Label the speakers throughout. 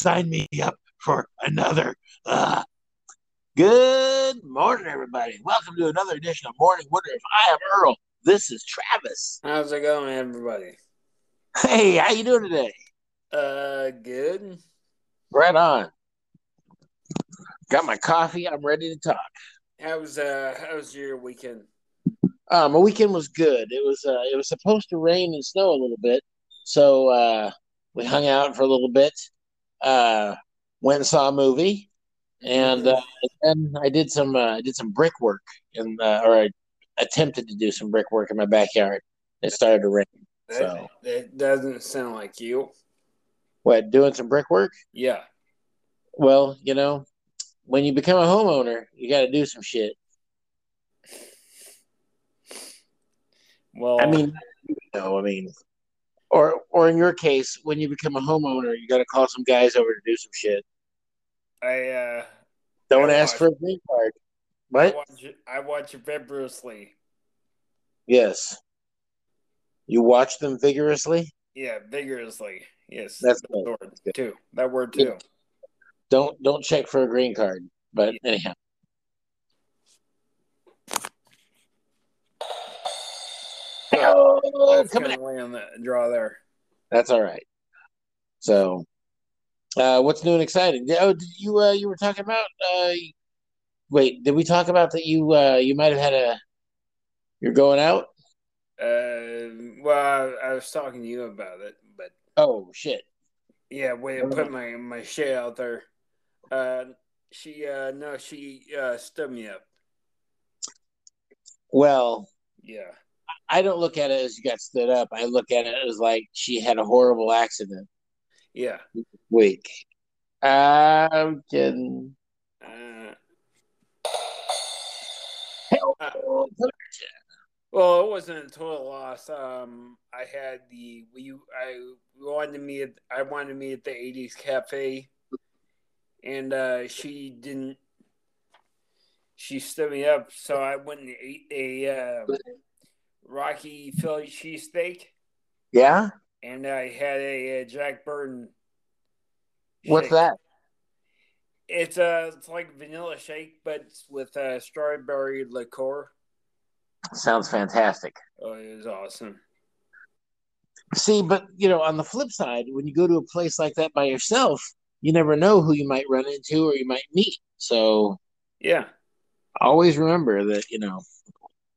Speaker 1: sign me up for another. Uh, good morning, everybody. Welcome to another edition of Morning Wonders. I am Earl. This is Travis.
Speaker 2: How's it going, everybody?
Speaker 1: Hey, how you doing today?
Speaker 2: Uh, good.
Speaker 1: Right on. Got my coffee. I'm ready to talk.
Speaker 2: How's uh, how's your weekend?
Speaker 1: Uh, my weekend was good. It was uh, it was supposed to rain and snow a little bit, so uh, we hung out for a little bit. Uh, went and saw a movie, and uh, then I did some uh, I did some brickwork, and uh, or I attempted to do some brickwork in my backyard. It started to rain.
Speaker 2: That,
Speaker 1: So
Speaker 2: that doesn't sound like you.
Speaker 1: what? Doing some brickwork?
Speaker 2: Yeah.
Speaker 1: Well, you know, when you become a homeowner, you got to do some shit.
Speaker 2: Well,
Speaker 1: I mean, you know, I mean, or or in your case, when you become a homeowner, you got to call some guys over to do some shit.
Speaker 2: I uh,
Speaker 1: Don't
Speaker 2: I
Speaker 1: ask
Speaker 2: watch-
Speaker 1: for a green card.
Speaker 2: I watch I watch it vigorously.
Speaker 1: Yes. You watch them vigorously.
Speaker 2: Yeah, vigorously. Yes,
Speaker 1: That's
Speaker 2: that word too. That word too.
Speaker 1: Don't don't check for a green card. But anyhow. Oh,
Speaker 2: That's
Speaker 1: coming
Speaker 2: kind of way on the draw there.
Speaker 1: That's all right. So, uh, what's new and exciting? Oh, did you uh, you were talking about? Uh, wait, did we talk about that? You uh, you might have had a. You're going out.
Speaker 2: Uh, well, I, I was talking to you about it, but
Speaker 1: Oh shit!
Speaker 2: yeah, way to put my my shit out there. Uh, she uh, no, she uh, stood me up.
Speaker 1: Well,
Speaker 2: Yeah.
Speaker 1: I don't look at it as you got stood up. I look at it as like she had a horrible accident.
Speaker 2: Yeah.
Speaker 1: Week. I'm kidding.
Speaker 2: Uh,
Speaker 1: Hell,
Speaker 2: well, it wasn't a total loss. Um, I had the we I wanted to meet. At, I wanted to meet at the '80s cafe, and uh, she didn't. She stood me up, so I went and ate a uh, Rocky Philly cheesesteak,
Speaker 1: Yeah.
Speaker 2: and I had a, uh Jack Burton.
Speaker 1: What's that?
Speaker 2: It's a it's like vanilla shake, but with uh, strawberry liqueur.
Speaker 1: Sounds fantastic.
Speaker 2: Oh, it was awesome.
Speaker 1: See, but you know, on the flip side, when you go to a place like that by yourself, you never know who you might run into or you might meet. So
Speaker 2: Yeah.
Speaker 1: always remember that you know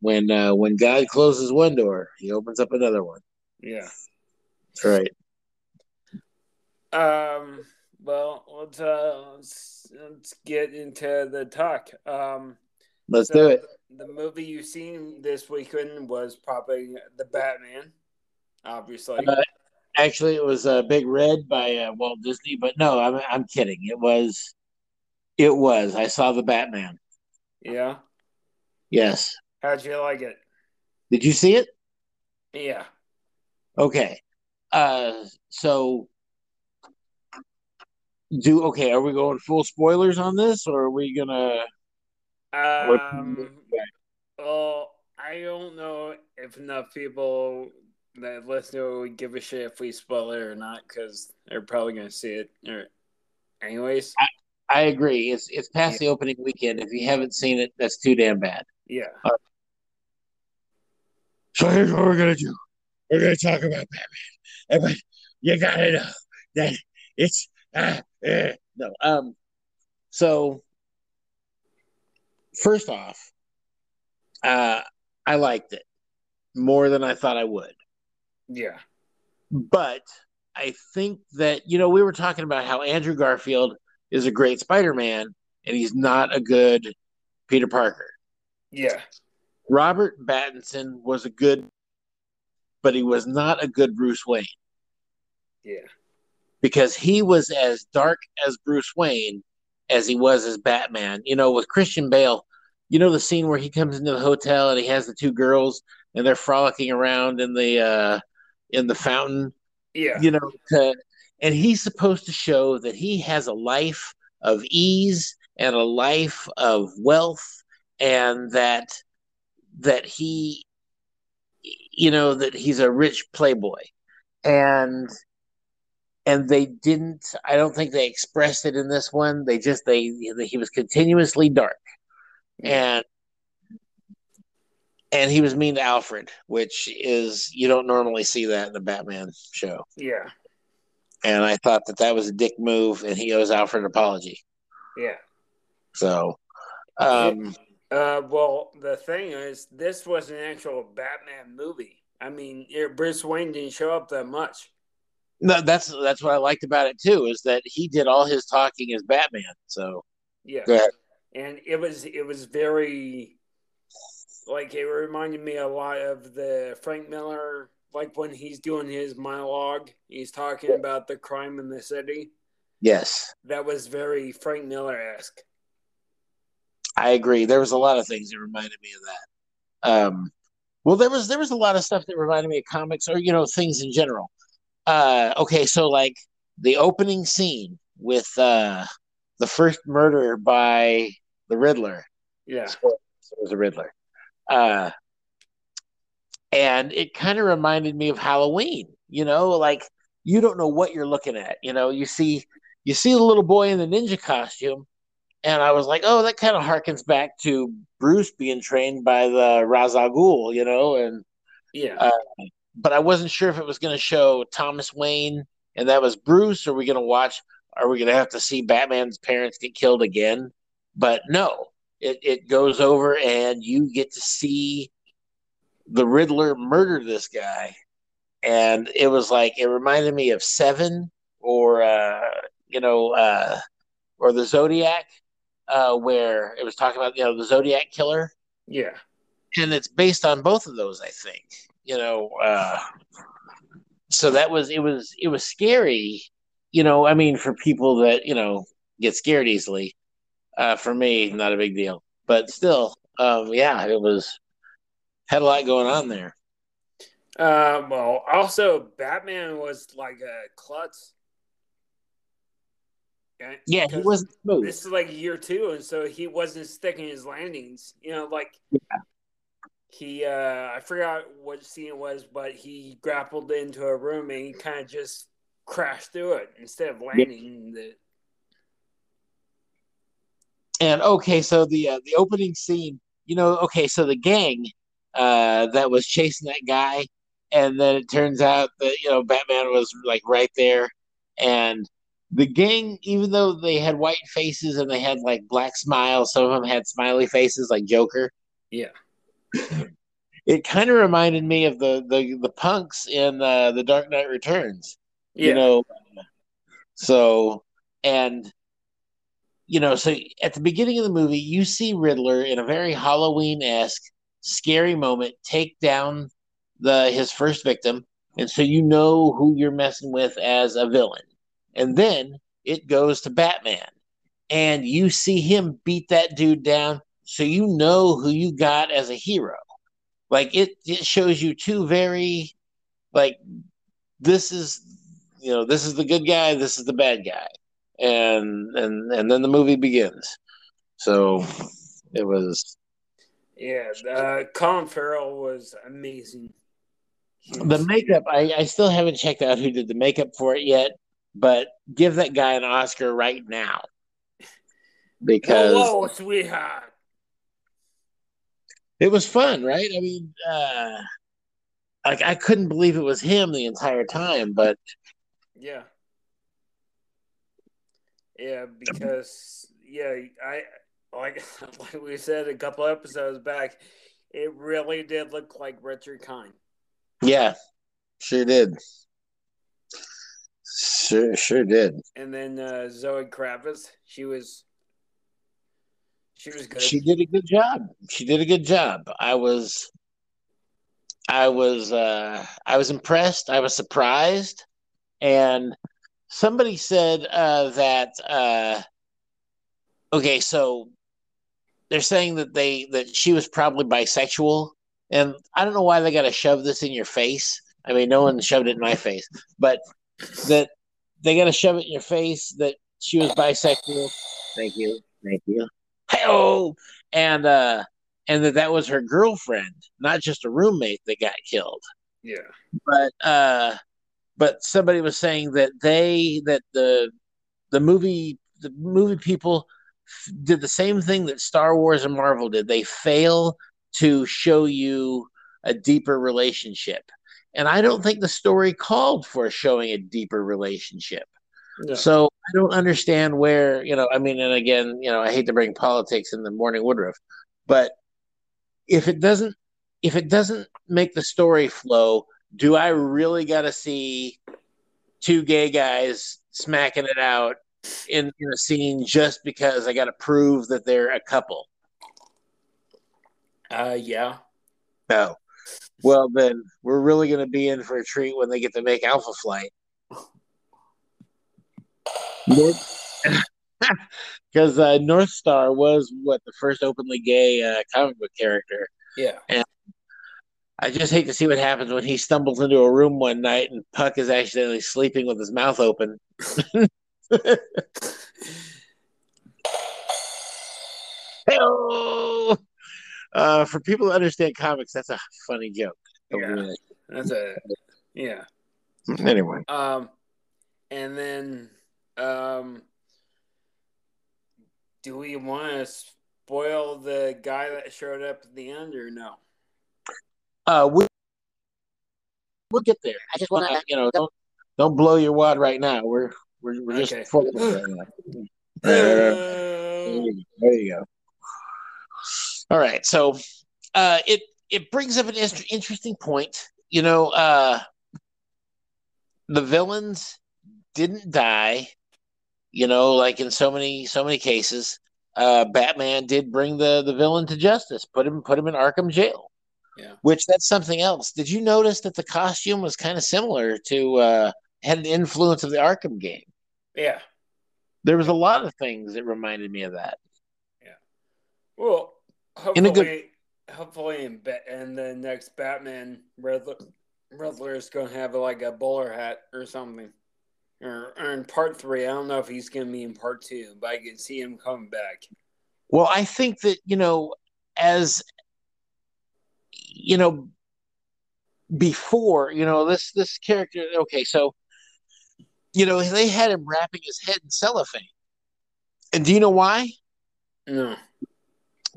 Speaker 1: when uh, when God closes one door, He opens up another one.
Speaker 2: Yeah.
Speaker 1: That's right.
Speaker 2: Um. Well, let's uh, let's, let's get into the talk. Um,
Speaker 1: Let's
Speaker 2: so
Speaker 1: do it.
Speaker 2: The movie you've seen this weekend was probably the Batman, obviously.
Speaker 1: Uh, Actually, it was uh, Big Red by uh, Walt Disney, but no, I'm I'm kidding. It was, it was. I saw the Batman.
Speaker 2: yeah.
Speaker 1: Yes.
Speaker 2: How'd you like it?
Speaker 1: Did you see it?
Speaker 2: Yeah.
Speaker 1: Okay. Uh, so do okay. Are we going full spoilers on this, or are we gonna?
Speaker 2: Um. Well, I don't know if enough people that listen to it would give a shit if we spoil it or not, because they're probably gonna see it. Or, anyways.
Speaker 1: I agree. It's it's past the opening weekend. If you haven't seen it, that's too damn bad.
Speaker 2: Yeah.
Speaker 1: So here's what we're gonna do. We're gonna talk about Batman, but you gotta know that it's uh, uh, no. Um. So first off, uh, I liked it more than I thought I would.
Speaker 2: Yeah.
Speaker 1: But I think that you know we were talking about how Andrew Garfield is a great Spider-Man and he's not a good Peter Parker.
Speaker 2: Yeah.
Speaker 1: Robert Pattinson was a good, but he was not a good Bruce Wayne
Speaker 2: Yeah.
Speaker 1: because he was as dark as Bruce Wayne as he was as Batman. You know, with Christian Bale, you know the scene where he comes into the hotel and he has the two girls and they're frolicking around in the uh, in the fountain.
Speaker 2: Yeah.
Speaker 1: You know, to, and he's supposed to show that he has a life of ease and a life of wealth and that that he you know that he's a rich playboy and and they didn't. I don't think they expressed it in this one. They just they he was continuously dark, and and he was mean to Alfred, which is you don't normally see that in the Batman show.
Speaker 2: Yeah.
Speaker 1: And I thought that that was a dick move, and he owes Alfred an apology.
Speaker 2: Yeah.
Speaker 1: So, um,
Speaker 2: uh, well, the thing is, this was an actual Batman movie. I mean, Bruce Wayne didn't show up that much.
Speaker 1: No, that's that's what I liked about it too, is that he did all his talking as Batman. So,
Speaker 2: yeah. And it was it was very like it reminded me a lot of the Frank Miller, like when he's doing his monologue, he's talking about the crime in the city.
Speaker 1: Yes,
Speaker 2: that was very Frank Miller esque.
Speaker 1: I agree. There was a lot of things that reminded me of that. Um, well, there was there was a lot of stuff that reminded me of comics, or you know, things in general. Uh, okay, so like the opening scene with uh, the first murder by the Riddler.
Speaker 2: Yeah,
Speaker 1: it was a Riddler. Uh, and it kind of reminded me of Halloween. You know, like you don't know what you're looking at. You know, you see you see the little boy in the ninja costume, and I was like, oh, that kind of harkens back to Bruce being trained by the Ghul, you know, and
Speaker 2: yeah. Uh,
Speaker 1: but I wasn't sure if it was going to show Thomas Wayne and that was Bruce, or are we going to watch? Are we going to have to see Batman's parents get killed again? But no, it, it goes over and you get to see the Riddler murder this guy. And it was like, it reminded me of Seven or, uh, you know, uh, or the Zodiac uh, where it was talking about you know the Zodiac killer.
Speaker 2: Yeah,
Speaker 1: and it's based on both of those, I think. You know, uh, so that was it was it was scary. You know, I mean, for people that you know get scared easily. Uh, for me, not a big deal, but still, um, yeah, it was had a lot going on there.
Speaker 2: Uh, well, also Batman was like a klutz
Speaker 1: yeah, he wasn't smooth.
Speaker 2: This is like year two, and so he wasn't sticking his landings. You know, like yeah. he uh I forgot what scene it was, but he grappled into a room and he kind of just crashed through it instead of landing yeah. the
Speaker 1: and okay, so the uh, the opening scene, you know, okay, so the gang uh, that was chasing that guy, and then it turns out that you know Batman was like right there, and the gang, even though they had white faces and they had like black smiles, some of them had smiley faces like Joker.
Speaker 2: Yeah.
Speaker 1: It kind of reminded me of the the the punks in uh, the Dark Knight Returns. Yeah. You know, so and you know, so at the beginning of the movie, you see Riddler in a very Halloween esque, scary moment take down the his first victim, and so you know who you're messing with as a villain. And then it goes to Batman. And you see him beat that dude down. So you know who you got as a hero. Like it, it shows you two very, like, this is, you know, this is the good guy, this is the bad guy. And and and then the movie begins. So it was
Speaker 2: yeah, uh, Colin Farrell was amazing.
Speaker 1: The makeup, I, I still haven't checked out who did the makeup for it yet, but give that guy an Oscar right now because
Speaker 2: whoa, sweetheart.
Speaker 1: It was fun, right? I mean, uh, like I couldn't believe it was him the entire time, but
Speaker 2: yeah, yeah, because yeah, I like like we said a couple episodes back, it really did look like Richard Kind.
Speaker 1: Yeah, sure did. Sure, sure did.
Speaker 2: And then uh, Zoe Kravitz, she was, she was good.
Speaker 1: She did a good job. She did a good job. I was, I was, uh, I was impressed. I was surprised, and somebody said uh, that. Uh, okay, so they're saying that they that she was probably bisexual, and I don't know why they got to shove this in your face. I mean, no one shoved it in my face, but that they got to shove it in your face that she was bisexual. Thank you, thank you. Hello, and uh, and that that was her girlfriend, not just a roommate that got killed.
Speaker 2: Yeah,
Speaker 1: but uh, but somebody was saying that they that the the movie the movie people did the same thing that Star Wars and Marvel did. They fail to show you a deeper relationship. And I don't think the story called for showing a deeper relationship. So I don't understand where, you know, I mean, and again, you know, I hate to bring politics in the morning Woodruff, but if it doesn't if it doesn't make the story flow, do I really got to see two gay guys smacking it out in, in a scene just because I got to prove that they're a couple?
Speaker 2: Uh, yeah.
Speaker 1: No. Well, then we're really going to be in for a treat when they get to make Alpha Flight. Because uh, North Star was what the first openly gay uh, comic book character.
Speaker 2: Yeah.
Speaker 1: And I just hate to see what happens when he stumbles into a room one night and Puck is accidentally sleeping with his mouth open. Hello. Uh, for people who understand comics, that's a funny joke.
Speaker 2: Yeah, that's a yeah.
Speaker 1: Anyway,
Speaker 2: um, and then um, do we want to spoil the guy that showed up at the end or no?
Speaker 1: Uh, we we'll get there. I just want to, you know, don't don't blow your wad right now. We're we're, we're just okay. right now. there you go. All right, so uh, it it brings up an interesting point. You know, uh, the villains didn't die. You know, like in so many so many cases, uh, Batman did bring the the villain to justice, put him put him in Arkham jail.
Speaker 2: Yeah.
Speaker 1: Which that's something else. Did you notice that the costume was kind of similar to uh, had an influence of the Arkham game?
Speaker 2: Yeah.
Speaker 1: There was a lot of things that reminded me of that.
Speaker 2: Yeah. Well, hopefully, in a good... hopefully in, in the next Batman, Riddler, Riddler is going to have like a bowler hat or something. Or, or in part three, I don't know if he's going to be in part two, but I can see him coming back.
Speaker 1: Well, I think that you know, as you know, before you know this this character. Okay, so you know they had him wrapping his head in cellophane, and do you know why?
Speaker 2: No.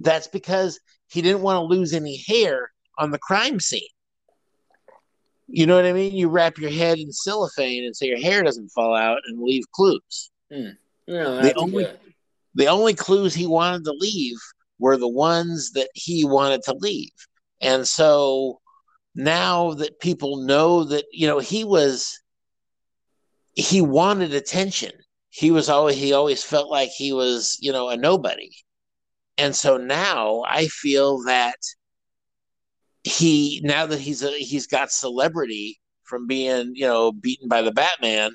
Speaker 1: That's because he didn't want to lose any hair on the crime scene. You know what I mean? You wrap your head in cellophane and so your hair doesn't fall out and leave clues.
Speaker 2: Hmm.
Speaker 1: The only good. the only clues he wanted to leave were the ones that he wanted to leave. And so now that people know that, you know, he was he wanted attention. He was always he always felt like he was, you know, a nobody. And so now I feel that he now that he's a, he's got celebrity from being you know beaten by the Batman,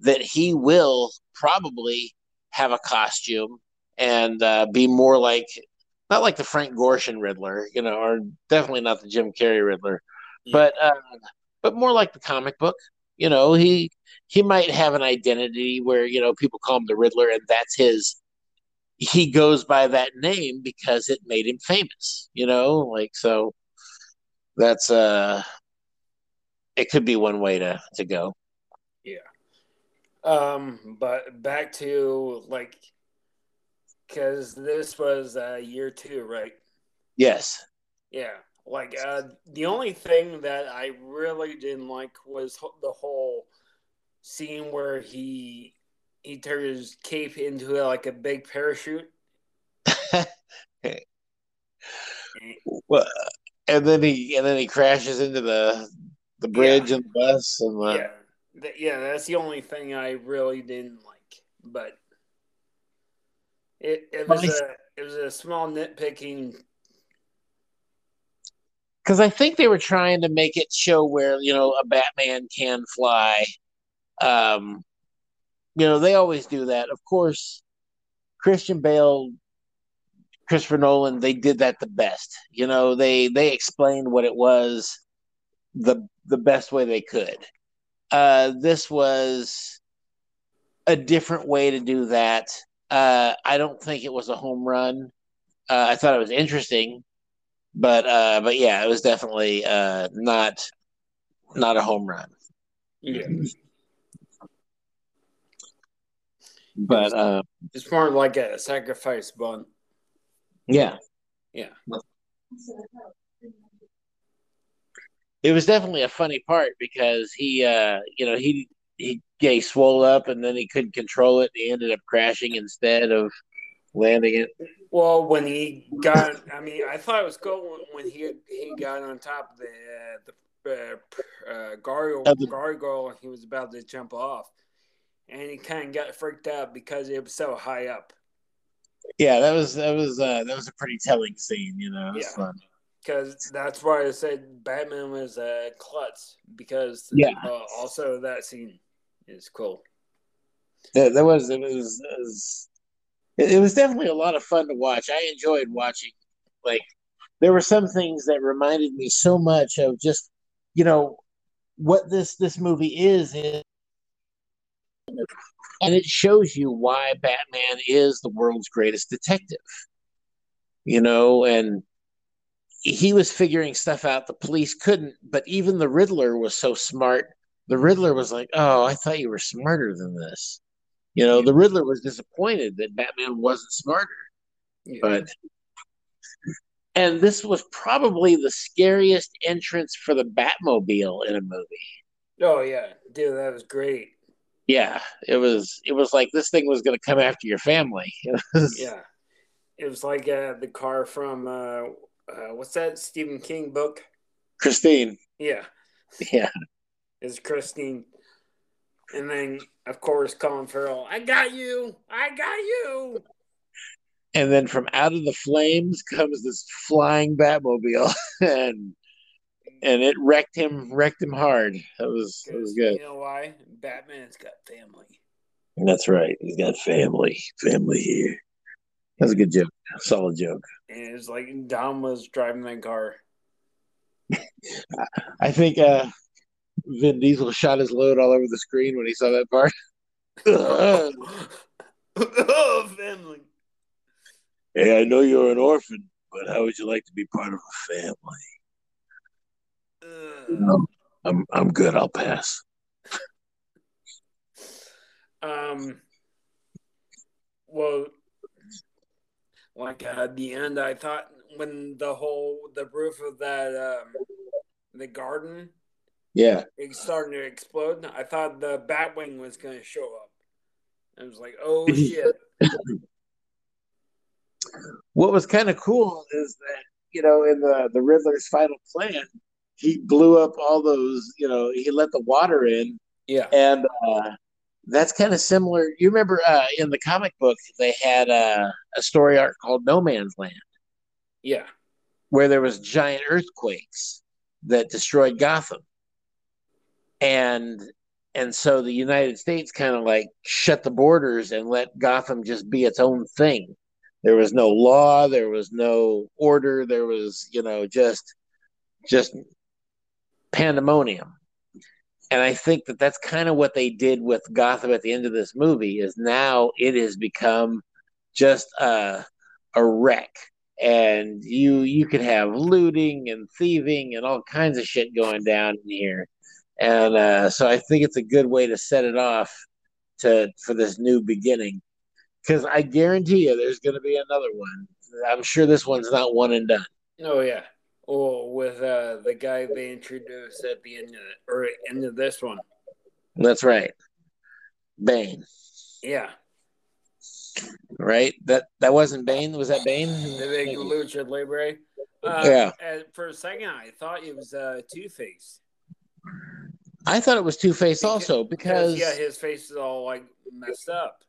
Speaker 1: that he will probably have a costume and uh, be more like not like the Frank Gorshin Riddler, you know, or definitely not the Jim Carrey Riddler, yeah. but uh, but more like the comic book. You know, he he might have an identity where you know people call him the Riddler, and that's his. He goes by that name because it made him famous. You know, like so that's uh it could be one way to to go.
Speaker 2: Yeah. Um but back to like because this was uh year two right?
Speaker 1: Yes.
Speaker 2: Yeah. Like uh the only thing that i really didn't like was the whole scene where he he turned his cape into like a big parachute
Speaker 1: well and then he and then he crashes into the the bridge yeah. and the bus and the...
Speaker 2: yeah, yeah. That's the only thing I really didn't like, but it it was a it was a small nitpicking.
Speaker 1: Because I think they were trying to make it show where you know a Batman can fly. Um, you know they always do that. Of course, Christian Bale Christopher Nolan, they did that the best. You know, they they explained what it was the the best way they could. Uh, this was a different way to do that. Uh, I don't think it was a home run. Uh, I thought it was interesting, but uh, but yeah, it was definitely uh, not not a home run.
Speaker 2: Yeah.
Speaker 1: But uh,
Speaker 2: It's more like a sacrifice bun.
Speaker 1: yeah,
Speaker 2: Yeah.
Speaker 1: it was definitely a funny part because he, uh, you know, he he yeah, he swole up and then he couldn't control it. And He ended up crashing instead of landing it.
Speaker 2: Well, when he got, I mean, I thought it was cool when he he got on top of the uh, the uh, uh, gargoyle, gargoyle, and he was about to jump off, and he kind of got freaked out because it was so high up.
Speaker 1: Yeah, that was that was uh, that was a pretty telling scene. You know, it was
Speaker 2: Yeah.
Speaker 1: fun.
Speaker 2: Because that's why I said Batman was a klutz. Because
Speaker 1: Yeah.
Speaker 2: uh, also that scene is cool.
Speaker 1: That, that was it was it was it was definitely a lot of fun to watch. I enjoyed watching. Like there were some things that reminded me so much of just you know what this this movie is is and it shows you why Batman is the world's greatest detective. You know, and he was figuring stuff out the police couldn't, but even the Riddler was so smart. The Riddler was like, "Oh, I thought you were smarter than this." You know, the Riddler was disappointed that Batman wasn't smarter,
Speaker 2: Yeah.
Speaker 1: but and this was probably the scariest entrance for the Batmobile in a movie.
Speaker 2: oh yeah, dude, that was great.
Speaker 1: Yeah, it was it was like this thing was going to come after your family. It was-
Speaker 2: Yeah, it was like uh, the car from uh, uh, what's that Stephen King book?
Speaker 1: Christine.
Speaker 2: Yeah,
Speaker 1: Yeah.
Speaker 2: is Christine, and then of course Colin Farrell. I got you. I got you.
Speaker 1: And then from out of the flames comes this flying Batmobile and and it wrecked him wrecked him hard. That was that was good.
Speaker 2: You know why? Batman's got family.
Speaker 1: That's right. He's got family. Family here. That's a good joke. Solid joke.
Speaker 2: And it's like Dom was driving that car.
Speaker 1: I think uh Vin Diesel shot his load all over the screen when he saw that part.
Speaker 2: oh, family.
Speaker 1: hey, I know you're an orphan, but how would you like to be part of a family?
Speaker 2: Ugh.
Speaker 1: I'm I'm good. I'll pass.
Speaker 2: Um. Well, like uh, at the end, I thought when the whole the roof of that um, the garden
Speaker 1: Yeah.
Speaker 2: it's starting to explode, I thought the Batwing was going to show up. I was like, oh shit!
Speaker 1: What was kind of cool is that you know in the the Riddler's final plan, he blew up all those. You know, he let the water in,
Speaker 2: Yeah,
Speaker 1: and uh, that's kind of similar. You remember uh, in the comic book they had uh, a story arc called No Man's Land,
Speaker 2: yeah,
Speaker 1: where there was giant earthquakes that destroyed Gotham, and and so the United States kind of like shut the borders and let Gotham just be its own thing. There was no law, there was no order, there was you know just just pandemonium. And I think that that's kind of what they did with Gotham at the end of this movie. Is now it has become just a a wreck, and you you could have looting and thieving and all kinds of shit going down in here. And uh, so I think it's a good way to set it off to for this new beginning. Because I guarantee you, there's going to be another one. I'm sure this one's not one and done.
Speaker 2: oh yeah. Oh, with uh, the guy they introduced at the end of the, or end of this one.
Speaker 1: That's right, Bane.
Speaker 2: Yeah,
Speaker 1: Right? That that wasn't Bane. Was that Bane?
Speaker 2: the big lucha libre. Uh,
Speaker 1: Yeah.
Speaker 2: for a second, I thought it was uh, Two Face.
Speaker 1: I thought it was Two Face also because
Speaker 2: yeah, his face is all like messed up.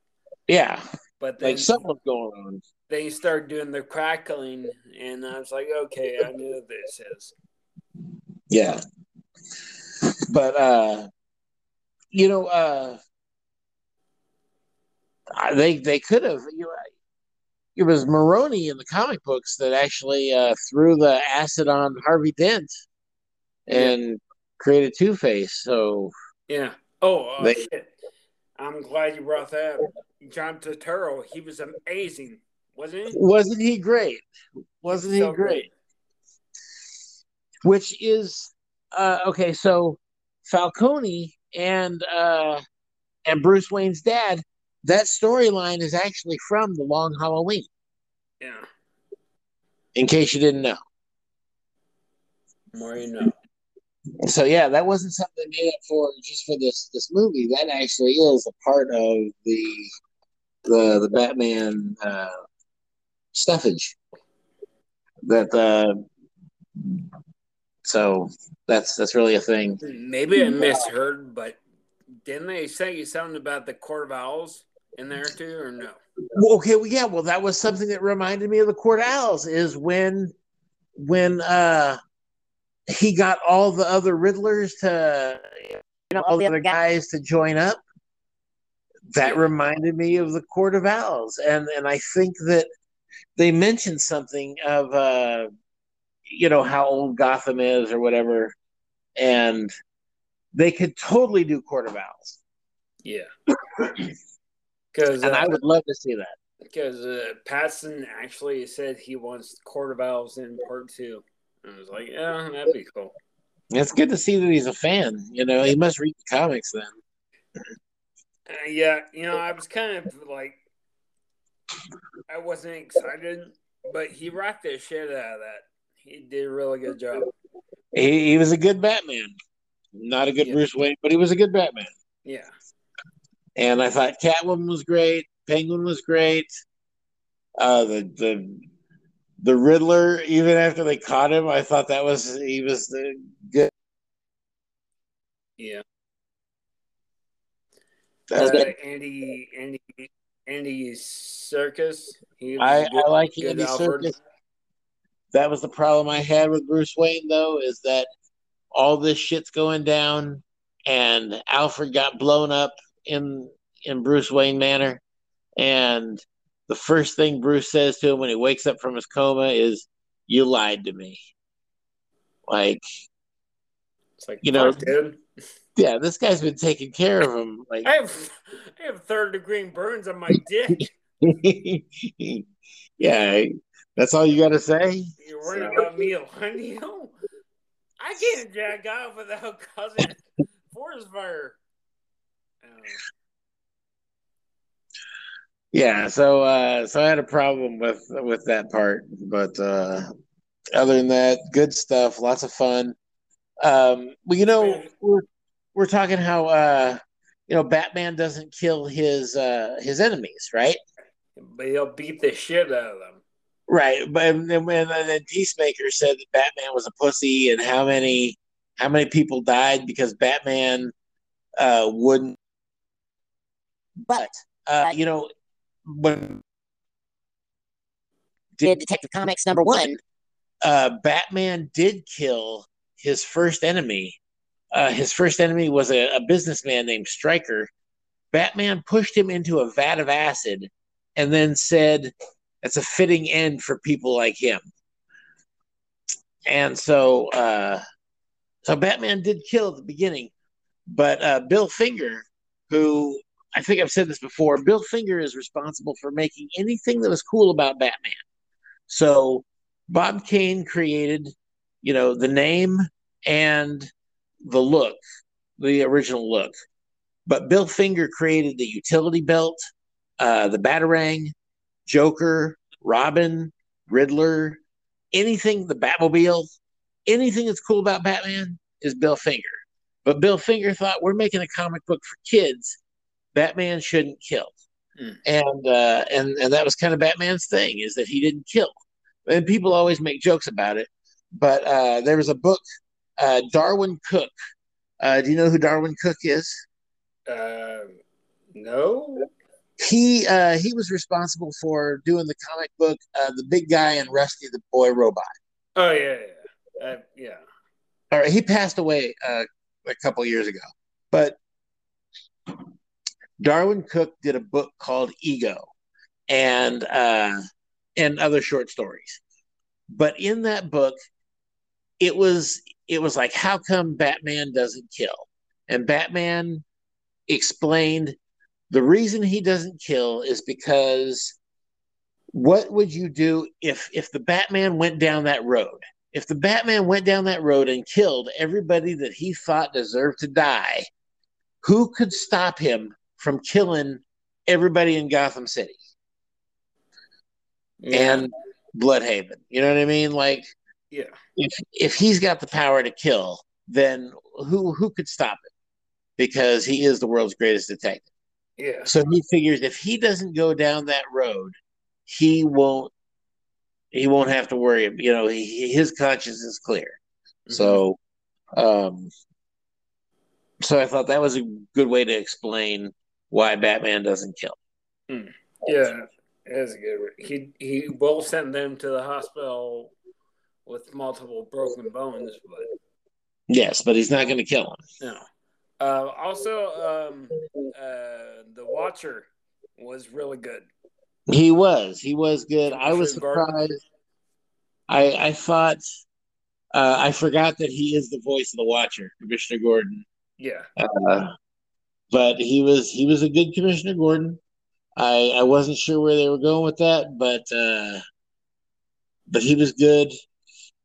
Speaker 1: yeah,
Speaker 2: But then
Speaker 1: like something's going on.
Speaker 2: They started doing the crackling, and I was like, okay, I knew this is.
Speaker 1: Yeah. But uh you know, uh they they could have you know, it was Maroni in the comic books that actually uh threw the acid on Harvey Dent and created Two Face. So
Speaker 2: Yeah. Oh uh,
Speaker 1: They-
Speaker 2: shit! I'm glad you brought that. up. John Turturro, he was amazing, wasn't he?
Speaker 1: wasn't he great? Wasn't he
Speaker 2: So
Speaker 1: great? Which is uh okay, so Falcone and uh, and Bruce Wayne's dad. That storyline is actually from the Long Halloween.
Speaker 2: Yeah.
Speaker 1: In case you didn't know.
Speaker 2: More you know.
Speaker 1: So yeah, that wasn't something they made up for just for this this movie. That actually is a part of the the the Batman uh, stuffage. That uh, so that's that's really a thing.
Speaker 2: Maybe I misheard, but didn't they say something about the Court of Owls in there too, or no?
Speaker 1: Okay, well, yeah, well, that was something that reminded me of the Court of Owls. Is when when uh he got all the other Riddlers to you know all the other guys to join up. That reminded me of the Court of Owls, and and I think that they mentioned something of uh you know how old Gotham is or whatever, and they could totally do Court of Owls.
Speaker 2: Yeah, because
Speaker 1: and uh, I would love to see that.
Speaker 2: Because uh, Pattinson actually said he wants Court of Owls in part two. I was like, yeah, that'd be cool.
Speaker 1: It's good to see that he's a fan. You know, he must read the comics then.
Speaker 2: Uh, yeah, you know, I was kind of like, I wasn't excited, but he rocked the shit out of that. He did a really good job.
Speaker 1: He, he was a good Batman. Not a good yeah. Bruce Wayne, but he was a good Batman.
Speaker 2: Yeah.
Speaker 1: And I thought Catwoman was great. Penguin was great. Uh, the the the Riddler, even after they caught him, I thought that was he was the good.
Speaker 2: Yeah. Uh, Andy Andy Andy Serkis.
Speaker 1: I, good, I like Andy Serkis. That was the problem I had with Bruce Wayne, though, is that all this shit's going down, and Alfred got blown up in in Bruce Wayne Manor, and the first thing Bruce says to him when he wakes up from his coma is, "You lied to me." Like,
Speaker 2: it's like you know, dude.
Speaker 1: Yeah, this guy's been taking care of him. Like,
Speaker 2: I have, I have third degree burns on my dick.
Speaker 1: yeah, that's all you got to say.
Speaker 2: You're worried so. about me you? I can't jack off without causing forest fire. Um,
Speaker 1: yeah, so uh, so I had a problem with with that part, but uh, other than that, good stuff, lots of fun. Um, well, you know, we're we're talking how uh, you know Batman doesn't kill his uh, his enemies, right?
Speaker 2: But he'll beat the shit out of them.
Speaker 1: Right, but then when then Peacemaker said that Batman was a pussy, and how many how many people died because Batman uh, wouldn't. But uh, you know, when did Detective Comics number one, uh, Batman did kill his first enemy. Uh, his first enemy was a, a businessman named Stryker. Batman pushed him into a vat of acid and then said, That's a fitting end for people like him. And so, uh, so Batman did kill at the beginning, but uh, Bill Finger, who I think I've said this before. Bill Finger is responsible for making anything that was cool about Batman. So Bob Kane created, you know, the name and the look, the original look. But Bill Finger created the utility belt, uh, the Batarang, Joker, Robin, Riddler, anything, the Batmobile, anything that's cool about Batman is Bill Finger. But Bill Finger thought we're making a comic book for kids Batman shouldn't kill. Mm. And uh, and and that was kind of Batman's thing is that he didn't kill. And people always make jokes about it. But uh, there was a book, uh, Darwyn Cooke. Uh, do you know who Darwyn Cooke is?
Speaker 2: Uh, no.
Speaker 1: He uh, he was responsible for doing the comic book, uh, the big guy and Rusty the Boy Robot.
Speaker 2: Oh yeah, yeah, uh, yeah.
Speaker 1: All right, he passed away uh, a couple years ago, but Darwyn Cooke did a book called Ego, and uh, and other short stories. But in that book, it was it was like, how come Batman doesn't kill? And Batman explained the reason he doesn't kill is because what would you do if if the Batman went down that road? If the Batman went down that road and killed everybody that he thought deserved to die, who could stop him from killing everybody in Gotham City
Speaker 2: Yeah.
Speaker 1: and Blüdhaven? You know what I mean? Like
Speaker 2: yeah.
Speaker 1: if if he's got the power to kill, then who who could stop him? Because he is the world's greatest detective.
Speaker 2: Yeah.
Speaker 1: So he figures if he doesn't go down that road, he won't he won't have to worry. You know, he, his conscience is clear.
Speaker 2: Mm-hmm.
Speaker 1: So, um, so I thought that was a good way to explain why Batman doesn't kill.
Speaker 2: Yeah, that's a good. one. He he will send them to the hospital with multiple broken bones, but
Speaker 1: Yes, but he's not going to kill him.
Speaker 2: no. Uh, also, um, uh, the Watcher was really good.
Speaker 1: He was. He was good. I was surprised. I I thought uh, I forgot that he is the voice of the Watcher, Commissioner Gordon.
Speaker 2: Yeah,
Speaker 1: Uh, but he was he was a good Commissioner Gordon. I I wasn't sure where they were going with that, but uh, but he was good.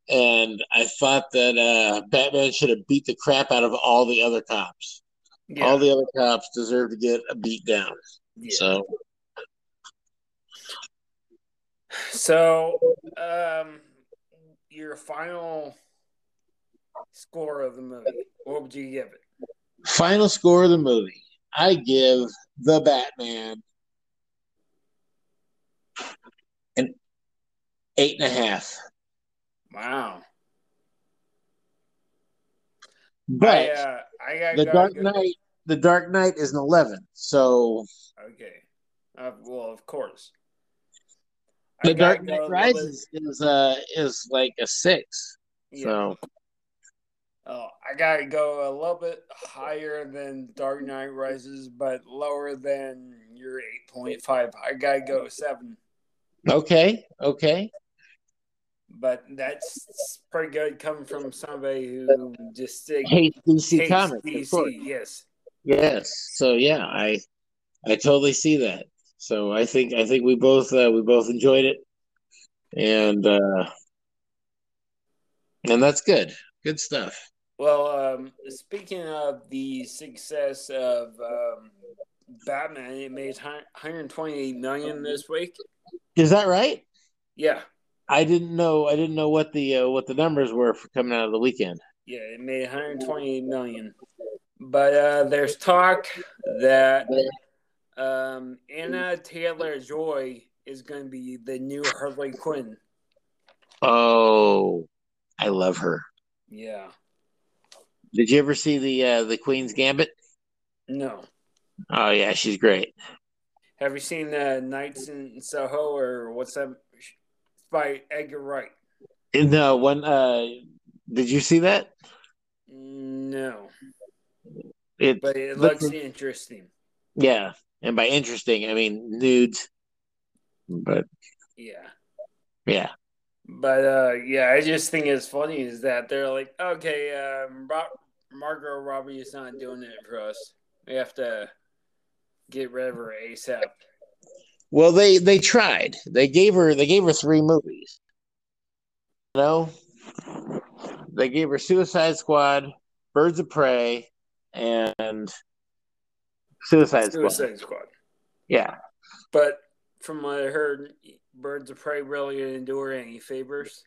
Speaker 1: And I thought that uh, Batman should have beat the crap out of all the other cops.
Speaker 2: yeah,
Speaker 1: All the other cops deserve to get a beat down.
Speaker 2: yeah.
Speaker 1: So
Speaker 2: So, um, your final score of the movie, what would you give it?
Speaker 1: Final score of the movie. I give the Batman an eight and a half.
Speaker 2: Wow.
Speaker 1: But
Speaker 2: I, uh, I got
Speaker 1: the Dark
Speaker 2: go-
Speaker 1: Knight, the Dark Knight is an eleven. So
Speaker 2: Okay. Uh, well, of course.
Speaker 1: the Dark Knight Rises is uh is like a six.
Speaker 2: yeah.
Speaker 1: So
Speaker 2: Oh, I gotta go a little bit higher than Dark Knight Rises, but lower than your eight point five. I gotta go seven,
Speaker 1: okay, okay.
Speaker 2: But that's pretty good coming from somebody who just stick,
Speaker 1: Hate DC
Speaker 2: hates
Speaker 1: comics,
Speaker 2: DC. Yes,
Speaker 1: Yes. So yeah, I I totally see that. So I think I think we both uh, we both enjoyed it, and uh and that's good. Good stuff.
Speaker 2: Well, um, speaking of the success of um, Batman, it made 128 million this week.
Speaker 1: Is that right?
Speaker 2: Yeah,
Speaker 1: I didn't know. I didn't know what the uh, what the numbers were for coming out of the weekend.
Speaker 2: yeah, it made 128 million. But uh, there's talk that um, Anna Taylor Joy is going to be the new Harley Quinn.
Speaker 1: Oh, I love her.
Speaker 2: Yeah,
Speaker 1: Did you ever see the uh, the Queen's Gambit?
Speaker 2: no.
Speaker 1: Oh yeah, she's great.
Speaker 2: Have you seen uh, Nights in Soho or what's that? By Edgar Wright.
Speaker 1: No one. Uh, did you see that?
Speaker 2: No,
Speaker 1: It.
Speaker 2: but it
Speaker 1: Look-
Speaker 2: looks interesting.
Speaker 1: Yeah, and by interesting, I mean nudes. But
Speaker 2: Yeah.
Speaker 1: yeah,
Speaker 2: But uh, yeah, I just think it's funny is that they're like, okay, um, Ro- Margot Robbie is not doing it for us. We have to get rid of her ASAP.
Speaker 1: Well, they they tried. They gave her they gave her three movies. You know, they gave her Suicide Squad, Birds of Prey, and Suicide Squad.
Speaker 2: Suicide Squad.
Speaker 1: Yeah,
Speaker 2: But from what I heard, Birds of Prey really didn't do her any favors.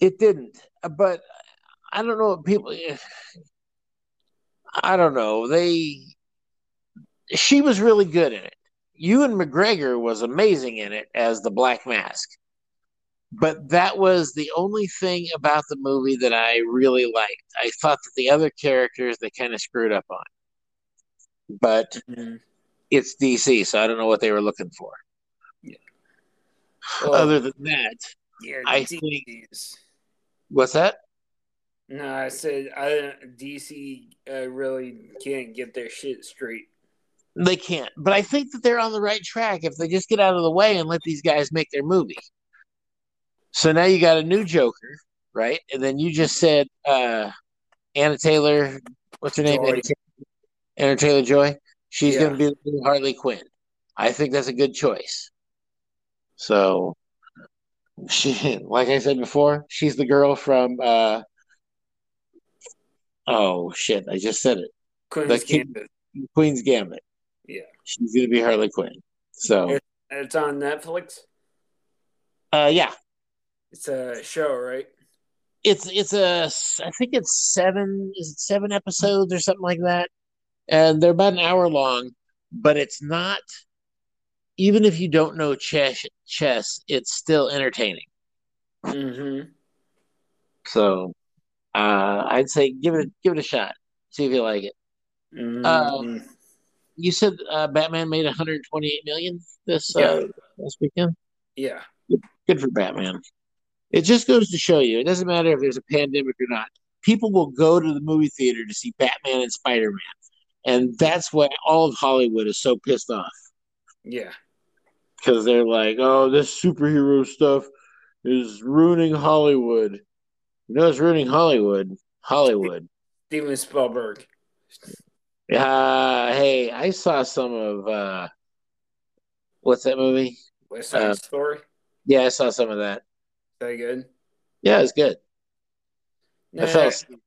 Speaker 1: it didn't. But I don't know. People, I don't know. They she was really good in it. Ewan McGregor was amazing in it as the Black Mask. But that was the only thing about the movie that I really liked. I thought that the other characters they kind of screwed up on. But it's DC, so I don't know what they were looking for.
Speaker 2: Well,
Speaker 1: Other than that,
Speaker 2: yeah,
Speaker 1: I
Speaker 2: DC's.
Speaker 1: what's that?
Speaker 2: No, I said I DC uh, really can't get their shit straight.
Speaker 1: They can't. But I think that they're on the right track if they just get out of the way and let these guys make their movie. So now you got a new Joker, right? And then you just said uh Anna Taylor, what's her name? Anna, Anna Taylor Joy. She's
Speaker 2: Yeah.
Speaker 1: going to be the new Harley Quinn. I think that's a good choice. So she like I said before, she's the girl from uh oh shit, I just said it.
Speaker 2: Queen's
Speaker 1: King-
Speaker 2: Gambit.
Speaker 1: Queen's Gambit. She's going to be Harley Quinn. So,
Speaker 2: It's on Netflix.
Speaker 1: uh, yeah,
Speaker 2: It's a show, right?
Speaker 1: it's it's a I think it's seven is it seven episodes or something like that, and they're about an hour long. But it's not. Even if you don't know chess, chess, it's still entertaining.
Speaker 2: Mm-hmm.
Speaker 1: So, uh, I'd say give it give it a shot. See if you like it.
Speaker 2: mm
Speaker 1: You said uh, Batman made 128 million this
Speaker 2: Yeah.
Speaker 1: uh, this weekend.
Speaker 2: yeah.
Speaker 1: Good for Batman. It just goes to show you, it doesn't matter if there's a pandemic or not. People will go to the movie theater to see Batman and Spider Man, and that's why all of Hollywood is so pissed off
Speaker 2: Yeah.
Speaker 1: because they're like, "Oh, this superhero stuff is ruining Hollywood." You know, it's ruining Hollywood. Hollywood.
Speaker 2: Steven Spielberg.
Speaker 1: Uh, hey, I saw some of uh, what's that movie?
Speaker 2: West Side
Speaker 1: Uh,
Speaker 2: Story.
Speaker 1: Yeah, I saw some of that.
Speaker 2: Very good.
Speaker 1: Yeah, it's good. I
Speaker 2: Nah,
Speaker 1: fell asleep.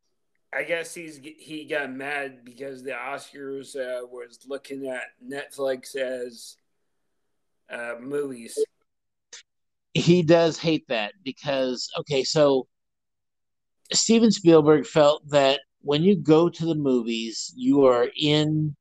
Speaker 2: I guess he's he got mad because the Oscars uh, was looking at Netflix as uh, movies.
Speaker 1: he does hate that because okay, so Steven Spielberg felt that when you go to the movies, you are in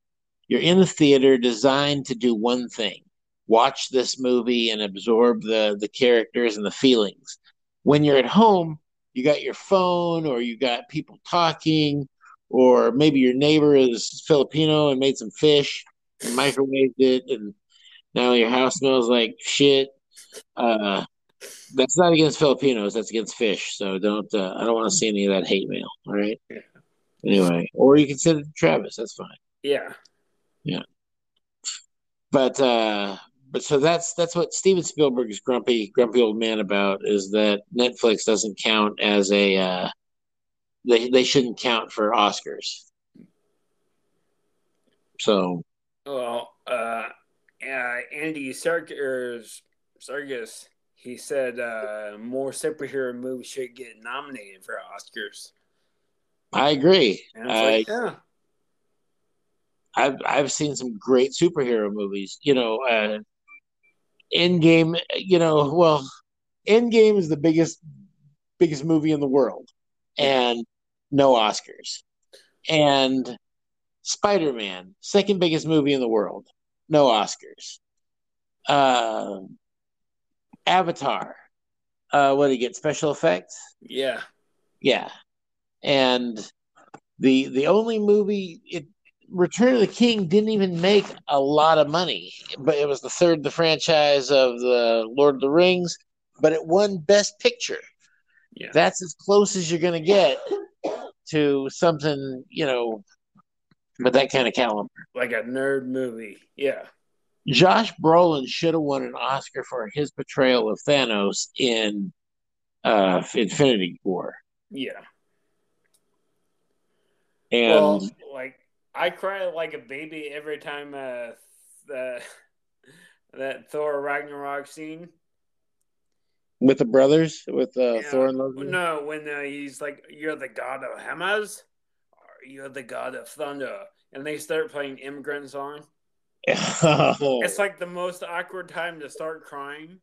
Speaker 1: you're in a theater designed to do one thing. Watch this movie and absorb the the characters and the feelings. When you're at home, you got your phone or you got people talking or maybe your neighbor is Filipino and made some fish and microwaved it and now your house smells like shit uh, that's not against Filipinos. That's against fish. So don't. Uh, I don't want to see any of that hate mail. All right. Anyway, or you can send it to Travis. That's fine.
Speaker 2: Yeah. Yeah.
Speaker 1: But uh, but so that's that's what Steven Spielberg is grumpy grumpy old man about is that Netflix doesn't count as a. Uh, they they shouldn't count for Oscars. So
Speaker 2: Well, uh, uh, Andy Serkis, Serkis, he said uh, more superhero movies should get nominated for Oscars.
Speaker 1: I agree. I
Speaker 2: like, yeah,
Speaker 1: I've I've seen some great superhero movies. You know, uh, Endgame. You know, well, Endgame is the biggest biggest movie in the world, and no Oscars. And Spider Man, second biggest movie in the world, no Oscars. Uh, Avatar, uh, what did he get? Special effects.
Speaker 2: yeah,
Speaker 1: Yeah, and the the only movie it Return of the King didn't even make a lot of money, but it was the third the franchise of the Lord of the Rings, but it won Best Picture.
Speaker 2: yeah,
Speaker 1: That's as close as you're going to get to something, you know, but that kind of caliber.
Speaker 2: like a nerd movie. Yeah,
Speaker 1: Josh Brolin should have won an Oscar for his portrayal of Thanos in uh, Infinity War,
Speaker 2: yeah.
Speaker 1: And
Speaker 2: well, like I cry like a baby every time uh, the that Thor Ragnarok scene.
Speaker 1: with the brothers, with uh,
Speaker 2: Yeah.
Speaker 1: Thor and Loki.
Speaker 2: No, when uh, he's like, "You're the god of Hamas," or "You're the god of thunder," and they start playing immigrant song.
Speaker 1: Oh.
Speaker 2: It's like the most awkward time to start crying,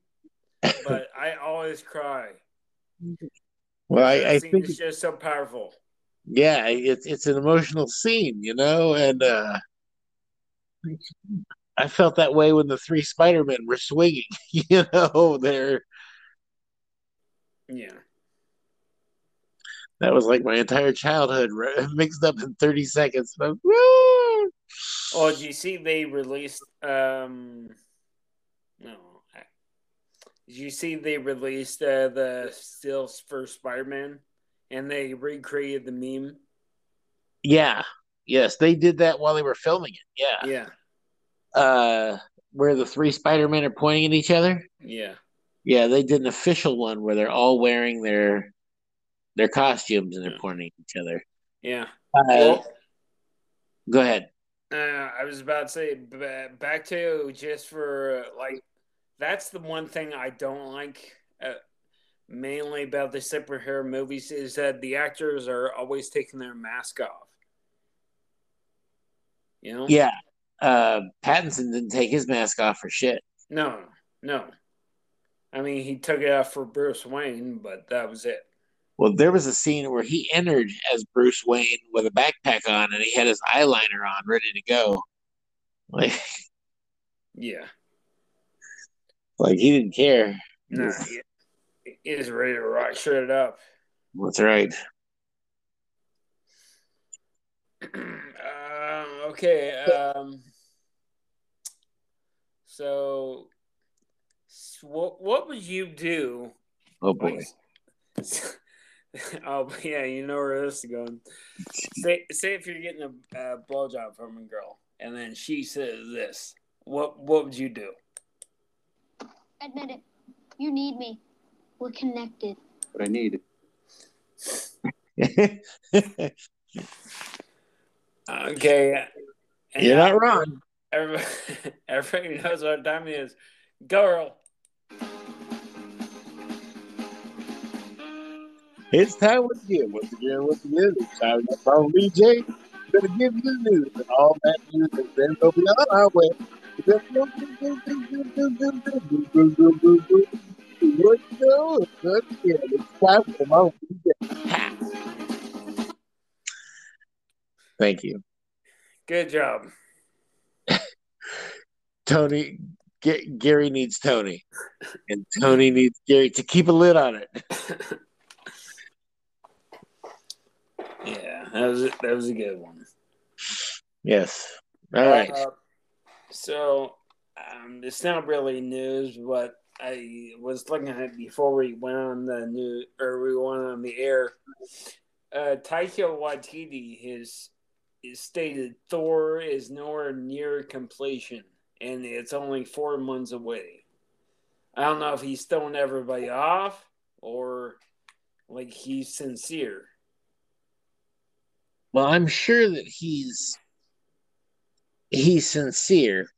Speaker 2: but I always cry.
Speaker 1: well, I, I think,
Speaker 2: it's just so powerful.
Speaker 1: Yeah, it's it's an emotional scene, you know, and uh, I felt that way when the three Spider Men were swinging. You know, there
Speaker 2: Yeah,
Speaker 1: that was like my entire childhood mixed up in thirty seconds. Was,
Speaker 2: Oh, did you see they released? Um, no. Did you see they released uh, the stills for Spider Man, and they recreated the meme?
Speaker 1: Yeah, yes, they did that while they were filming it. Yeah,
Speaker 2: Yeah,
Speaker 1: uh, where the three Spider Men are pointing at each other.
Speaker 2: yeah,
Speaker 1: Yeah, they did an official one where they're all wearing their their costumes and they're pointing at each other.
Speaker 2: yeah.
Speaker 1: Uh,
Speaker 2: Well,
Speaker 1: go ahead.
Speaker 2: uh, I was about to say b- back to just for uh, like that's the one thing I don't like. Mainly about the superhero movies is that the actors are always taking their mask off. You know?
Speaker 1: Yeah. Uh, Pattinson didn't take his mask off for shit.
Speaker 2: No, no. I mean, he took it off for Bruce Wayne, but that was it.
Speaker 1: Well, there was a scene where he entered as Bruce Wayne with a backpack on, and he had his eyeliner on, ready to go. Like,
Speaker 2: yeah,
Speaker 1: like he didn't care.
Speaker 2: He, he is ready to rock shit up.
Speaker 1: That's right.
Speaker 2: um, okay. Um, so, what what would you do?
Speaker 1: Oh boy.
Speaker 2: oh yeah, you know where this is going. Say say if you're getting a, a blowjob from a girl, and then she says this, what what would you do?
Speaker 3: Admit it. You need me. We're connected.
Speaker 4: What I need.
Speaker 2: okay.
Speaker 1: You're not wrong.
Speaker 2: Everybody, everybody knows what time it is. Girl.
Speaker 1: It's time with you. Once again, once again, it's time to follow DJ. Gonna give you the news, and all that news has been go beyond our way. What you know, once it's time for my DJ. Thank you.
Speaker 2: Good job.
Speaker 1: Tony, G- Gary needs Tony, and Tony needs Gary to keep a lid on it.
Speaker 2: yeah, that was that was a good one.
Speaker 1: Yes. All right.
Speaker 2: Uh, so um, it's not really news, but I was looking at it before we went on the new or we went on the air. Uh, Taika Waititi has, has stated Thor is nowhere near completion, and it's only four months away. I don't know if he's throwing everybody off or like he's sincere.
Speaker 1: Well, I'm sure that he's he's sincere,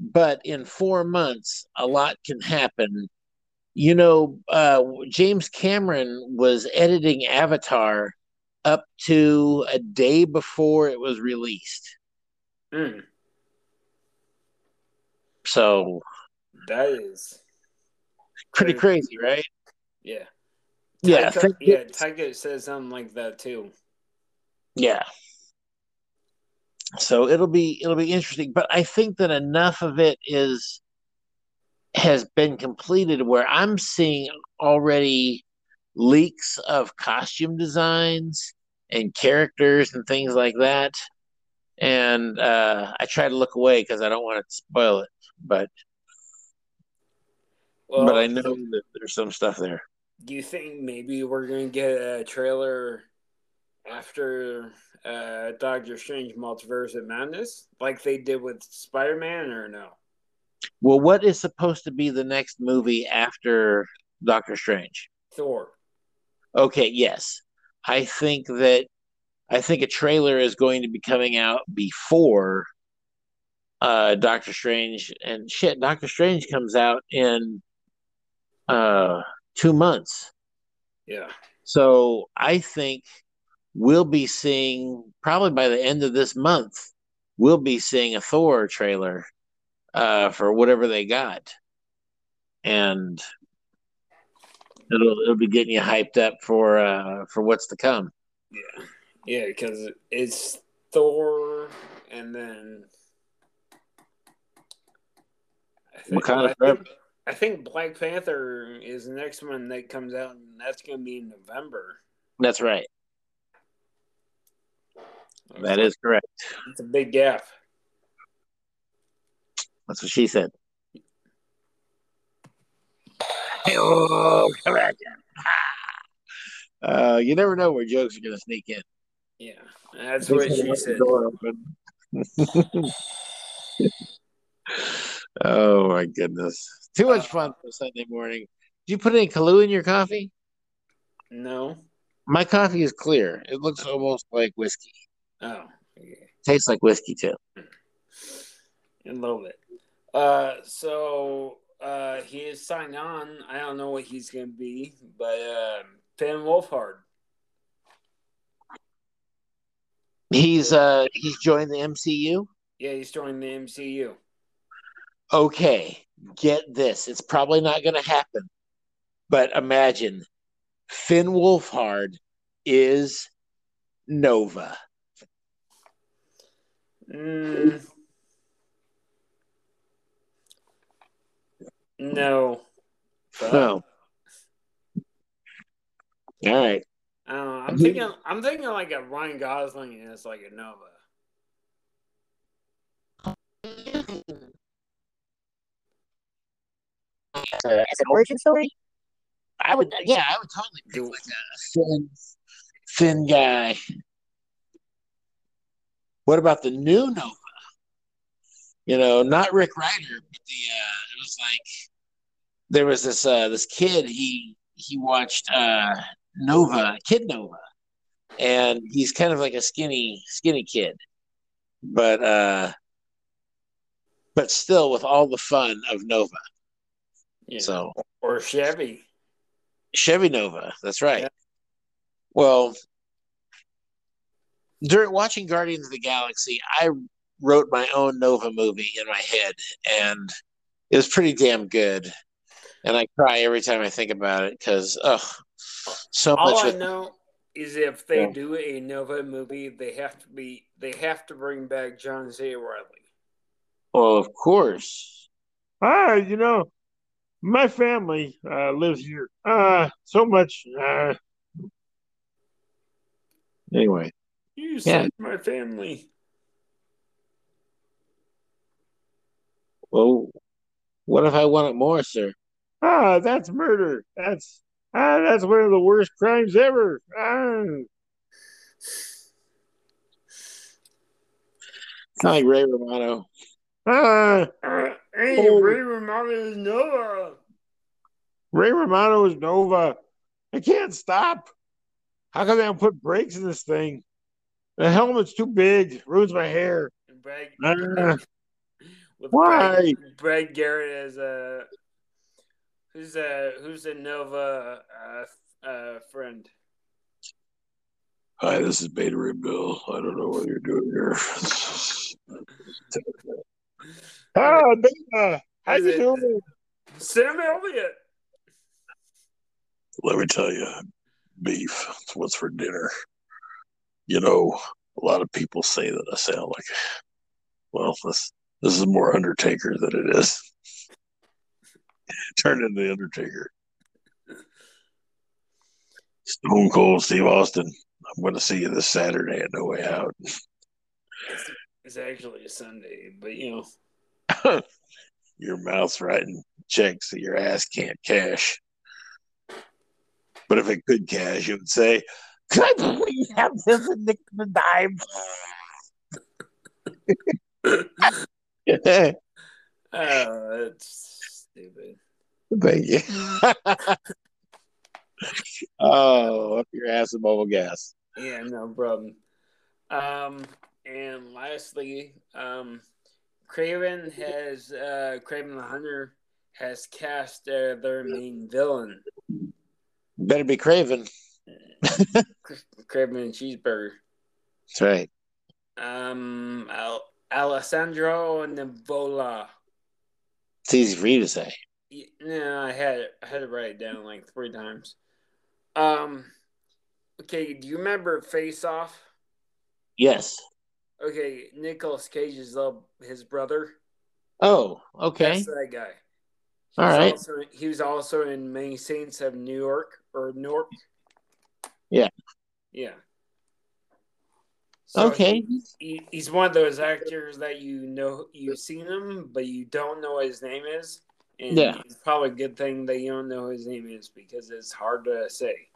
Speaker 1: but in four months, a lot can happen. You know, uh, James Cameron was editing Avatar up to a day before it was released.
Speaker 2: Mm,
Speaker 1: So
Speaker 2: that is
Speaker 1: pretty crazy, right?
Speaker 2: yeah.
Speaker 1: Yeah, think
Speaker 2: yeah. Taika says something like that too.
Speaker 1: yeah. So it'll be it'll be interesting, but I think that enough of it is has been completed where I'm seeing already leaks of costume designs and characters and things like that. And uh, I try to look away because I don't want to spoil it, but
Speaker 2: Well,
Speaker 1: but I know that there's some stuff there.
Speaker 2: Do you think maybe we're gonna get a trailer after uh, Doctor Strange Multiverse of Madness, like they did with Spider Man, or no?
Speaker 1: Well, what is supposed to be the next movie after Doctor Strange?
Speaker 2: Thor.
Speaker 1: Okay, yes. I think that I think a trailer is going to be coming out before uh Doctor Strange and shit, Doctor Strange comes out in uh 2 months.
Speaker 2: Yeah.
Speaker 1: So I think we'll be seeing probably by the end of this month we'll be seeing a Thor trailer uh for whatever they got. And it'll it'll be getting you hyped up for uh for what's to come.
Speaker 2: Yeah. Yeah, because it's Thor, and then I think, I think, I think Black Panther is the next one that comes out, and that's going to be in November.
Speaker 1: That's right. That is correct.
Speaker 2: It's a big gap.
Speaker 1: That's what she said. Oh, come back. Uh, you never know where jokes are going to sneak in.
Speaker 2: Yeah, that's what she said.
Speaker 1: Door open. oh my goodness! Too much fun for Sunday morning. Do you put any Kahlua in your coffee?
Speaker 2: No.
Speaker 1: My coffee is clear. It looks almost like whiskey.
Speaker 2: Oh.
Speaker 1: Tastes like whiskey too.
Speaker 2: a little bit. Uh, so uh, he is signed on. I don't know what he's going to be, but Finn Wolfhard.
Speaker 1: He's uh he's joined the MCU.
Speaker 2: Yeah, he's joined the MCU.
Speaker 1: Okay, get this. It's probably not going to happen. But imagine Finn Wolfhard is Nova.
Speaker 2: Mm. No. But,
Speaker 1: No. All right.
Speaker 2: I don't know. I'm thinking. I'm thinking like a Ryan Gosling and it's like a Nova.
Speaker 1: As an origin story? I would yeah, I would totally pick like a Finn Finn guy. What about the new Nova? You know, not Rick Rider, but the uh it was like there was this uh this kid he he watched uh Nova, Kid Nova. And he's kind of like a skinny skinny kid. But uh but still with all the fun of Nova.
Speaker 2: Yeah.
Speaker 1: So
Speaker 2: or Chevy.
Speaker 1: Chevy Nova. That's right.
Speaker 2: Yeah.
Speaker 1: Well, during watching Guardians of the Galaxy, I wrote my own Nova movie in my head, and it was pretty damn good. And I cry every time I think about it because, oh, so
Speaker 2: All
Speaker 1: much.
Speaker 2: I
Speaker 1: With,
Speaker 2: know is if they
Speaker 1: Yeah.
Speaker 2: do a Nova movie, they have to be they have to bring back John C. Reilly.
Speaker 1: well, of course.
Speaker 4: Ah, you know, my family uh, lives here. Uh, so much. Uh,
Speaker 1: Anyway,
Speaker 2: You
Speaker 1: Yeah.
Speaker 2: saved my family.
Speaker 1: well, what if I want it more, sir?
Speaker 4: ah, that's murder. That's ah, that's one of the worst crimes ever. Ah,
Speaker 1: It's not like Ray Romano.
Speaker 4: ah,
Speaker 2: Uh, hey,
Speaker 4: Oh.
Speaker 2: Ray Romano is Nova.
Speaker 4: Ray Romano is Nova. I can't stop. How come they don't put brakes in this thing? The helmet's too big. Ruins my hair.
Speaker 2: Brad, with
Speaker 4: Why?
Speaker 2: Brad, Brad Garrett is a who's a who's a Nova uh, uh, friend.
Speaker 4: Hi, this is Beta Ray Bill. I don't know what you're doing here. ah, Beta. How
Speaker 2: Is
Speaker 4: you
Speaker 2: it-
Speaker 4: doing?
Speaker 2: Sam Elliott.
Speaker 4: Let me tell you, beef. It's what's for dinner. You know, a lot of people say that I sound like, well, this this is more Undertaker than it is. Turn into the Undertaker. Stone Cold Steve Austin. I'm going to see you this Saturday at No Way Out.
Speaker 2: It's actually a Sunday, but you know.
Speaker 4: Your mouth's writing checks that your ass can't cash. But if it could cash, it would say, Could I please have this and nick the dime?
Speaker 2: Oh, that's stupid.
Speaker 1: Thank you. oh, up your ass with bubble gas.
Speaker 2: Yeah, no problem. Um, and lastly, um, Kraven has uh, Kraven the Hunter has cast uh, their main villain,
Speaker 1: Better be Craven.
Speaker 2: Craven and Cheeseburger.
Speaker 1: That's right.
Speaker 2: Um, Al- Alessandro Nivola.
Speaker 1: It's easy for you to say.
Speaker 2: No, I had it, I had to write it down like three times. Um, okay, do you remember Face Off?
Speaker 1: Yes.
Speaker 2: Okay, Nicolas Cage's uh, his brother.
Speaker 1: Oh, okay.
Speaker 2: That's that guy.
Speaker 1: All right.
Speaker 2: Also, he was also in Many Saints of New York or Newark.
Speaker 1: Yeah.
Speaker 2: Yeah. So
Speaker 1: Okay.
Speaker 2: he- he- he's one of those actors that you know you've seen him, but you don't know what his name is. And
Speaker 1: Yeah.
Speaker 2: it's probably a good thing that you don't know his name is because it's hard to say.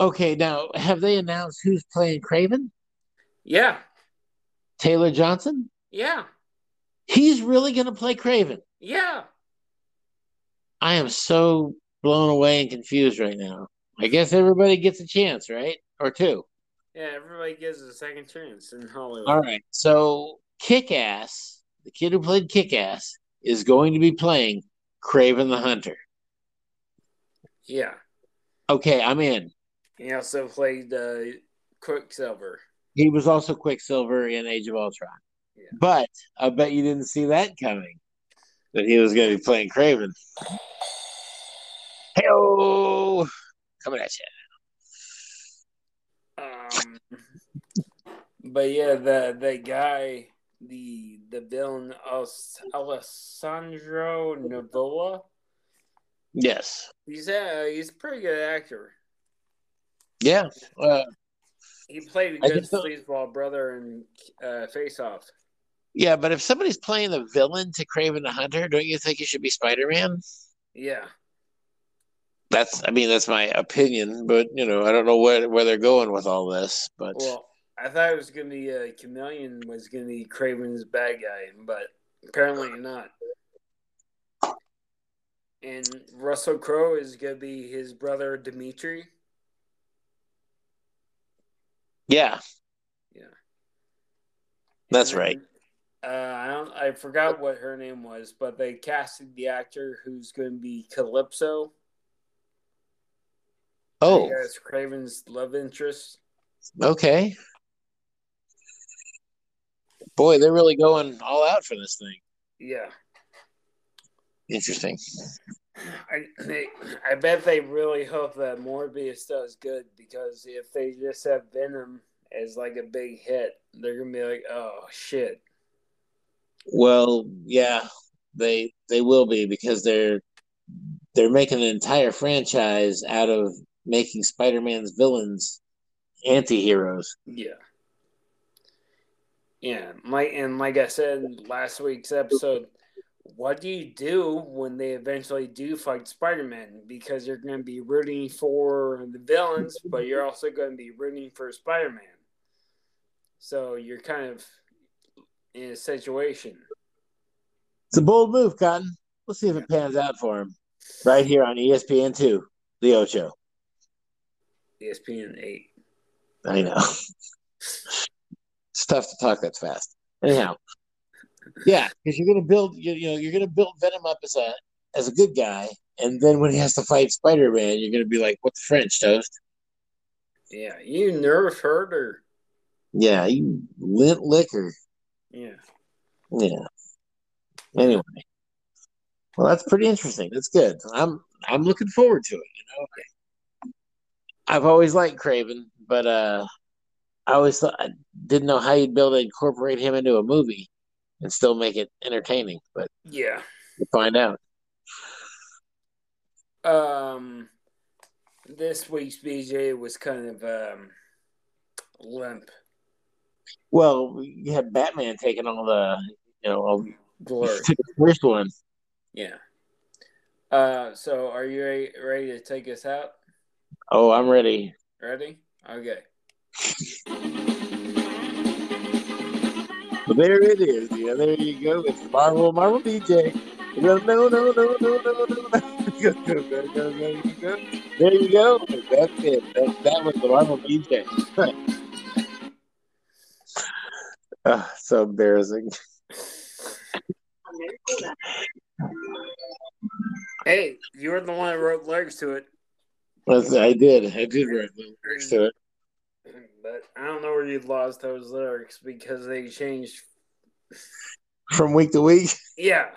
Speaker 1: Okay, now have they announced who's playing Kraven?
Speaker 2: Yeah.
Speaker 1: Taylor Johnson?
Speaker 2: Yeah.
Speaker 1: He's really going to play Kraven.
Speaker 2: Yeah.
Speaker 1: I am so blown away and confused right now. I guess everybody gets a chance, right? Or two.
Speaker 2: Yeah. Everybody gives a second chance in Hollywood.
Speaker 1: All right. So Kick Ass, the kid who played Kick Ass, is going to be playing Kraven the Hunter.
Speaker 2: Yeah.
Speaker 1: Okay, I'm in.
Speaker 2: He also played uh, Quicksilver.
Speaker 1: he was also Quicksilver in Age of Ultron.
Speaker 2: Yeah.
Speaker 1: But I bet you didn't see that coming. That he was going to be playing Kraven. Hey, coming at you.
Speaker 2: Um, but yeah, the the guy, the the villain, Al- Alessandro Nivola.
Speaker 1: Yes.
Speaker 2: He's a he's a pretty good actor.
Speaker 1: Yeah. Uh,
Speaker 2: He played a good sleazeball brother in uh, Face Off.
Speaker 1: yeah, but if somebody's playing the villain to Kraven the Hunter, don't you think he should be Spider Man?
Speaker 2: Yeah,
Speaker 1: That's, I mean, that's my opinion, but you know, I don't know where where they're going with all this. But
Speaker 2: well, I thought it was gonna be uh, Chameleon was gonna be Kraven's bad guy, but apparently not. And Russell Crowe is gonna be his brother Dimitri.
Speaker 1: yeah,
Speaker 2: Yeah,
Speaker 1: That's
Speaker 2: And
Speaker 1: right.
Speaker 2: Uh, I don't. I forgot what her name was, but they casted the actor who's going to be Calypso.
Speaker 1: Oh,
Speaker 2: as Kraven's love interest.
Speaker 1: okay. Boy, they're really going all out for this thing.
Speaker 2: Yeah,
Speaker 1: Interesting.
Speaker 2: I they, I bet they really hope that Morbius does good because if they just have Venom as like a big hit, they're gonna be like, oh shit.
Speaker 1: Well, yeah, they they will be because they're they're making an entire franchise out of making Spider-Man's villains anti-heroes.
Speaker 2: Yeah. Yeah, and like I said last week's episode, what do you do when they eventually do fight Spider Man? Because you're going to be rooting for the villains, but you're also going to be rooting for Spider Man. So you're kind of in a situation.
Speaker 1: It's a bold move, Cotton. We'll see if it pans out for him. Right here on ESPN two, the Ocho.
Speaker 2: ESPN 8.
Speaker 1: I know. it's tough to talk that fast. Anyhow, yeah, because you're gonna build, you, you know, you're gonna build Venom up as a as a good guy, and then when he has to fight Spider Man, you're gonna be like, "What the French toast?"
Speaker 2: Yeah, you nerve herder.
Speaker 1: Yeah, you lint liquor.
Speaker 2: Yeah.
Speaker 1: Yeah. Anyway, well, that's pretty interesting. That's good. I'm I'm looking forward to it. You know, I've always liked Kraven, but uh, I always thought I didn't know how you'd be able to incorporate him into a movie and still make it entertaining. But
Speaker 2: Yeah.
Speaker 1: find out.
Speaker 2: Um, this week's BJ was kind of um, limp.
Speaker 1: Well, you had Batman taking all the, you know, all,
Speaker 2: Glory.
Speaker 1: the first one.
Speaker 2: Yeah. Uh, so are you ready, ready to take us out?
Speaker 1: Oh, I'm ready.
Speaker 2: Ready? Okay.
Speaker 1: Well, there it is. Yeah, there you go. It's Marvel, Marvel DJ. No, no, no, no, no, no, no. Go, go, go, go, go, go. There you go. That's it. That, that was the Marvel DJ. Ah, so embarrassing.
Speaker 2: Hey, you were the one that wrote lyrics to it,
Speaker 1: That's, I did. I did write the lyrics to it.
Speaker 2: but I don't know where you lost those lyrics because they changed.
Speaker 1: From week to week.
Speaker 2: Yeah.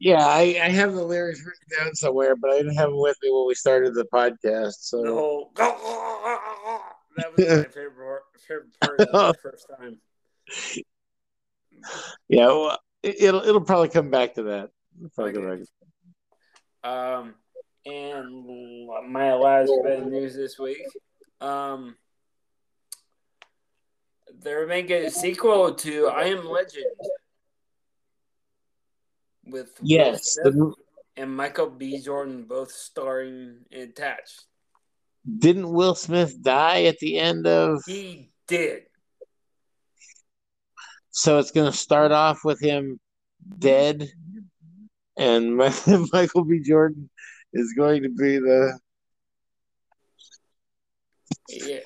Speaker 1: Yeah, I, I have the lyrics written down somewhere, but I didn't have them with me when we started the podcast. So
Speaker 2: The whole. That was my favorite part, favorite part of the first time.
Speaker 1: yeah, well, it, it'll it'll probably come back to that. It'll probably come
Speaker 2: Okay.
Speaker 1: back.
Speaker 2: Um, and my last bit of news this week. Um, they're making a sequel to I Am Legend with
Speaker 1: Yes, the,
Speaker 2: and Michael B. Jordan both starring attached.
Speaker 1: didn't Will Smith die at the end of?
Speaker 2: He did.
Speaker 1: So it's going to start off with him dead, and Michael B. Jordan is going to be the.
Speaker 2: Yeah.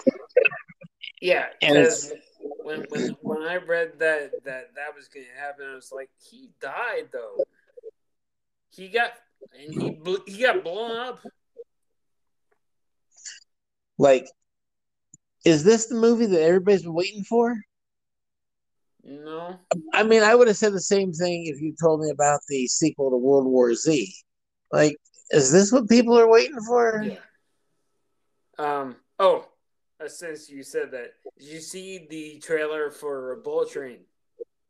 Speaker 2: Yeah,
Speaker 1: And
Speaker 2: because when, when when I read that that that was going to happen, I was like, he died though. He got and he bl- he got blown up.
Speaker 1: like Is this the movie that everybody's been waiting for?
Speaker 2: No.
Speaker 1: I mean, I would have said the same thing if you told me about the sequel to World War Z. Like, is this what people are waiting for?
Speaker 2: Yeah. Um. Oh, uh, since you said that, did you see the trailer for Bullet Train?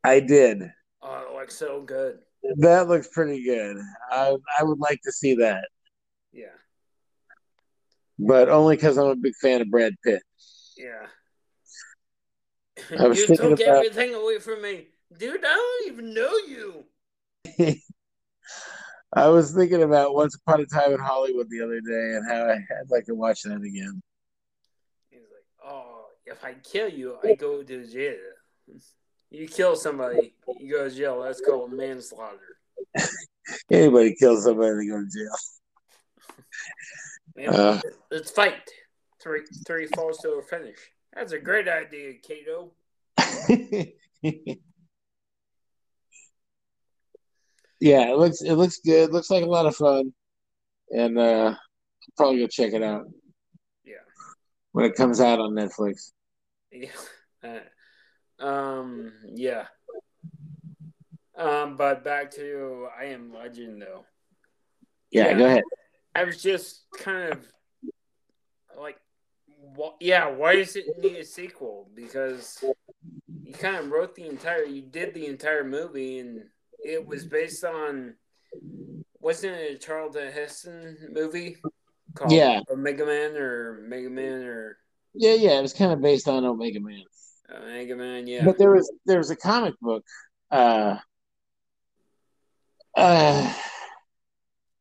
Speaker 1: I did.
Speaker 2: Oh, it looks so good.
Speaker 1: That looks pretty good. I I would like to see that,
Speaker 2: Yeah.
Speaker 1: but only because I'm a big fan of Brad Pitt.
Speaker 2: Yeah.
Speaker 1: I was
Speaker 2: you
Speaker 1: thinking
Speaker 2: took
Speaker 1: about-
Speaker 2: everything away from me, dude. I don't even know you.
Speaker 1: I was thinking about Once Upon a Time in Hollywood the other day and how I, I'd like to watch that again.
Speaker 2: He's like, oh, if I kill you, I go to jail. You kill somebody, you go to jail. That's called manslaughter.
Speaker 1: Anybody kills somebody, they go to jail.
Speaker 2: Man,
Speaker 1: Uh.
Speaker 2: let's fight. Three, three falls to a finish. That's a great idea, Kato.
Speaker 1: yeah, it looks it looks good. Looks like a lot of fun, and uh, I'll probably go check it out
Speaker 2: Yeah.
Speaker 1: when it comes out on Netflix.
Speaker 2: Yeah. Uh, um. Yeah. Um. But back to I Am Legend, though.
Speaker 1: Yeah,
Speaker 2: Yeah.
Speaker 1: go ahead.
Speaker 2: I was just kind of like, what? yeah, why does it need a sequel? Because you kind of wrote the entire, you did the entire movie, and it was based on, wasn't it a Charlton Heston movie called
Speaker 1: Yeah.
Speaker 2: Omega Man or Mega Man or
Speaker 1: Yeah, yeah, it was kind of based on Omega Man,
Speaker 2: Omega Man? Yeah,
Speaker 1: but there was there was a comic book. Uh, uh,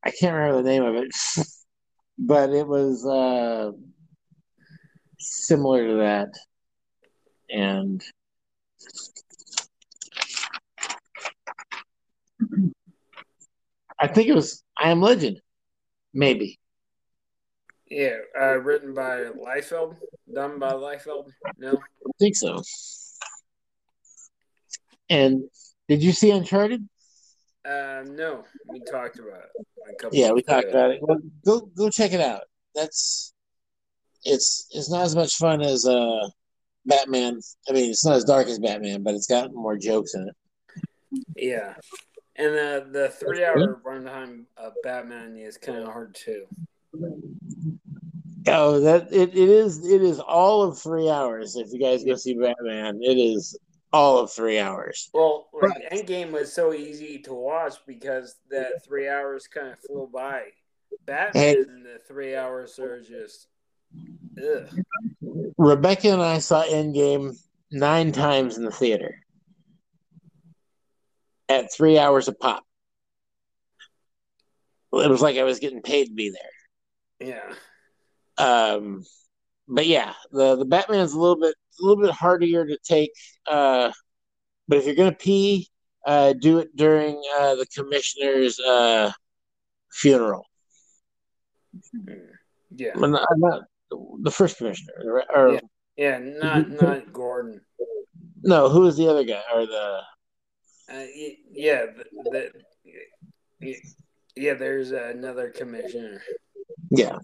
Speaker 1: I can't remember the name of it, but it was uh similar to that, and I think it was I Am Legend, maybe.
Speaker 2: yeah, uh, written by Liefeld, done by Liefeld. No,
Speaker 1: I think so. And did you see Uncharted?
Speaker 2: uh, no, we talked about it.
Speaker 1: Yeah, we talked about it. Well, go go check it out. That's it's it's not as much fun as uh Batman. I mean, it's not as dark as Batman, but it's got more jokes in it.
Speaker 2: Yeah, and uh, the three-hour runtime of Batman is kind of hard too.
Speaker 1: Oh, that it, it is it is all of three hours. If you guys go see Batman, it is all of three hours.
Speaker 2: Well, like Endgame was so easy to watch because that three hours kind of flew by. Batman, the three hours are just, ugh.
Speaker 1: Rebecca and I saw Endgame nine times in the theater at three hours a pop. It was like I was getting paid to be there.
Speaker 2: Yeah,
Speaker 1: Um, but yeah, the the Batman's a little bit a little bit harder to take. Uh, but if you're gonna pee, uh, do it during uh, the commissioner's uh, funeral.
Speaker 2: yeah,
Speaker 1: Well, not, not the first commissioner, or, or
Speaker 2: Yeah. yeah. Not not Gordon.
Speaker 1: no, who was the other guy? Or the
Speaker 2: Uh, yeah, the, the, yeah, yeah. There's another commissioner.
Speaker 1: yeah,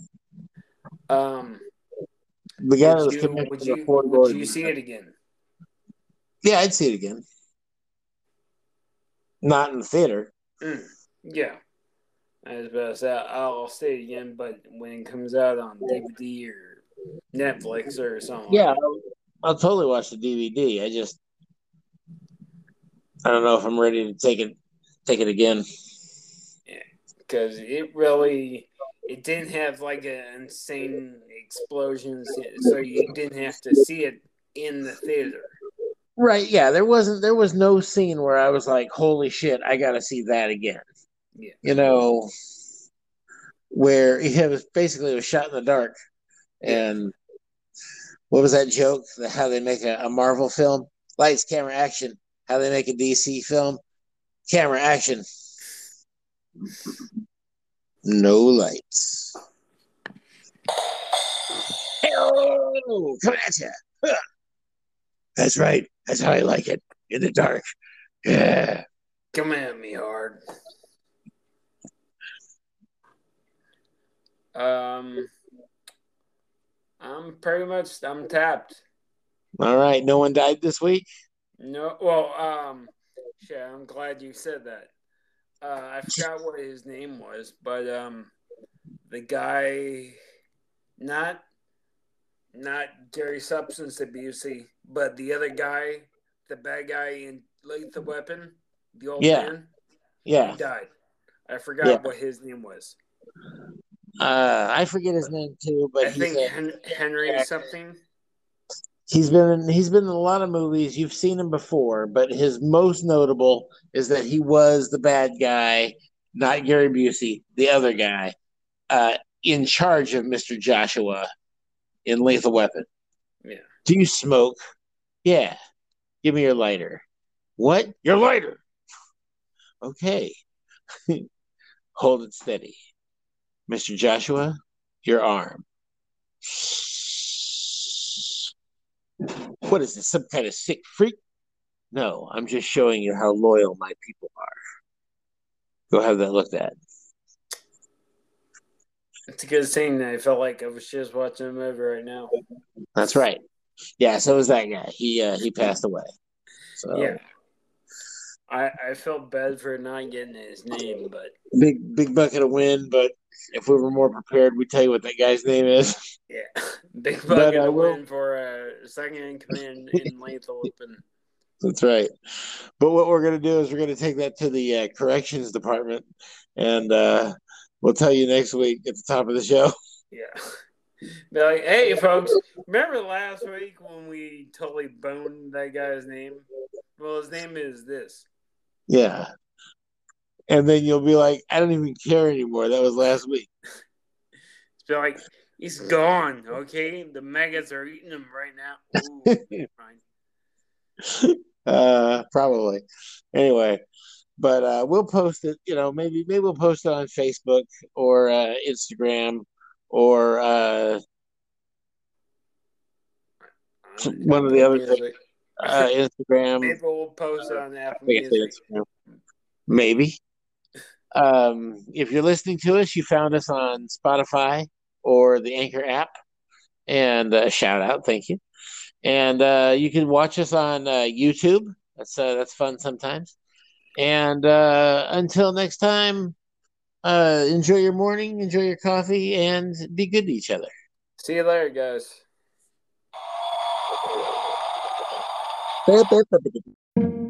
Speaker 2: Um,
Speaker 1: the guy
Speaker 2: would
Speaker 1: was
Speaker 2: you, would you, would you see it again?
Speaker 1: Yeah, I'd see it again. Not in the theater.
Speaker 2: Mm, yeah. As about to I'll say it again, but when it comes out on DVD or Netflix or something.
Speaker 1: Yeah, I'll, I'll totally watch the DVD. I just I don't know if I'm ready to take it take it again.
Speaker 2: Yeah, because it really it didn't have like an insane explosions, so you didn't have to see it in the theater.
Speaker 1: Right, yeah. There wasn't there was no scene where I was like, Holy shit, I gotta see that again.
Speaker 2: Yeah.
Speaker 1: You know where it was basically it was shot in the dark. And what was that joke? The- How they make a, a Marvel film? Lights, camera, action. How they make a DC film? Camera, action. No lights. Oh, coming at you. That's right. That's how I like it. In the dark. Yeah.
Speaker 2: Come at me hard. Um, I'm pretty much I'm tapped.
Speaker 1: All right. No one died this week.
Speaker 2: No, well, um, yeah, I'm glad you said that. Uh, I forgot what his name was, but um, the guy, not not Gary Substance Abusey, but the other guy, the bad guy in Lethal Weapon, the old
Speaker 1: Yeah.
Speaker 2: man,
Speaker 1: Yeah.
Speaker 2: he died. I forgot
Speaker 1: Yeah.
Speaker 2: what his name was.
Speaker 1: Uh, I forget his name too, but
Speaker 2: I think
Speaker 1: a-
Speaker 2: Henry something.
Speaker 1: He's been in, he's been in a lot of movies. You've seen him before, but his most notable is that he was the bad guy, not Gary Busey, the other guy, uh, in charge of Mister Joshua in Lethal Weapon.
Speaker 2: Yeah.
Speaker 1: Do you smoke? Yeah. Give me your lighter. What? Your lighter. Okay. Hold it steady. Mr. Joshua, your arm. What is this? Some kind of sick freak? No, I'm just showing you how loyal my people are. Go have that looked at.
Speaker 2: It's a good thing I felt like I was just watching a movie right now.
Speaker 1: That's right. Yeah, so was that guy. He uh, he passed away. So
Speaker 2: Yeah. I, I felt bad for not getting his name, but
Speaker 1: big big bucket of wind, but if we were more prepared, we'd tell you what that guy's name is.
Speaker 2: yeah, big
Speaker 1: But
Speaker 2: bucket
Speaker 1: I will-
Speaker 2: for a second in command in Lethal Weapon.
Speaker 1: That's right. But what we're going to do is we're going to take that to the uh, corrections department, and uh, we'll tell you next week at the top of the show.
Speaker 2: Yeah. Be like, hey, folks, remember last week when we totally boned that guy's name? Well, his name is this.
Speaker 1: Yeah. And then you'll be like, I don't even care anymore. That was last week.
Speaker 2: It's be like, he's gone, okay? The maggots are eating him right now. Ooh, fine.
Speaker 1: Uh, probably. Anyway, but uh, we'll post it. You know, maybe maybe we'll post it on Facebook or uh, Instagram or uh, one of the other
Speaker 2: Music.
Speaker 1: uh, Instagram.
Speaker 2: Maybe we'll post it on Apple
Speaker 1: I think I said
Speaker 2: Music.
Speaker 1: Instagram. Maybe. Um, if you're listening to us, you found us on Spotify or the Anchor app. And uh, shout out, thank you. And uh, you can watch us on uh, YouTube. That's uh, that's fun sometimes. And uh, until next time, uh, enjoy your morning, enjoy your coffee, and be good to each other.
Speaker 2: See you later, guys.
Speaker 1: Bye, bye, bye, bye.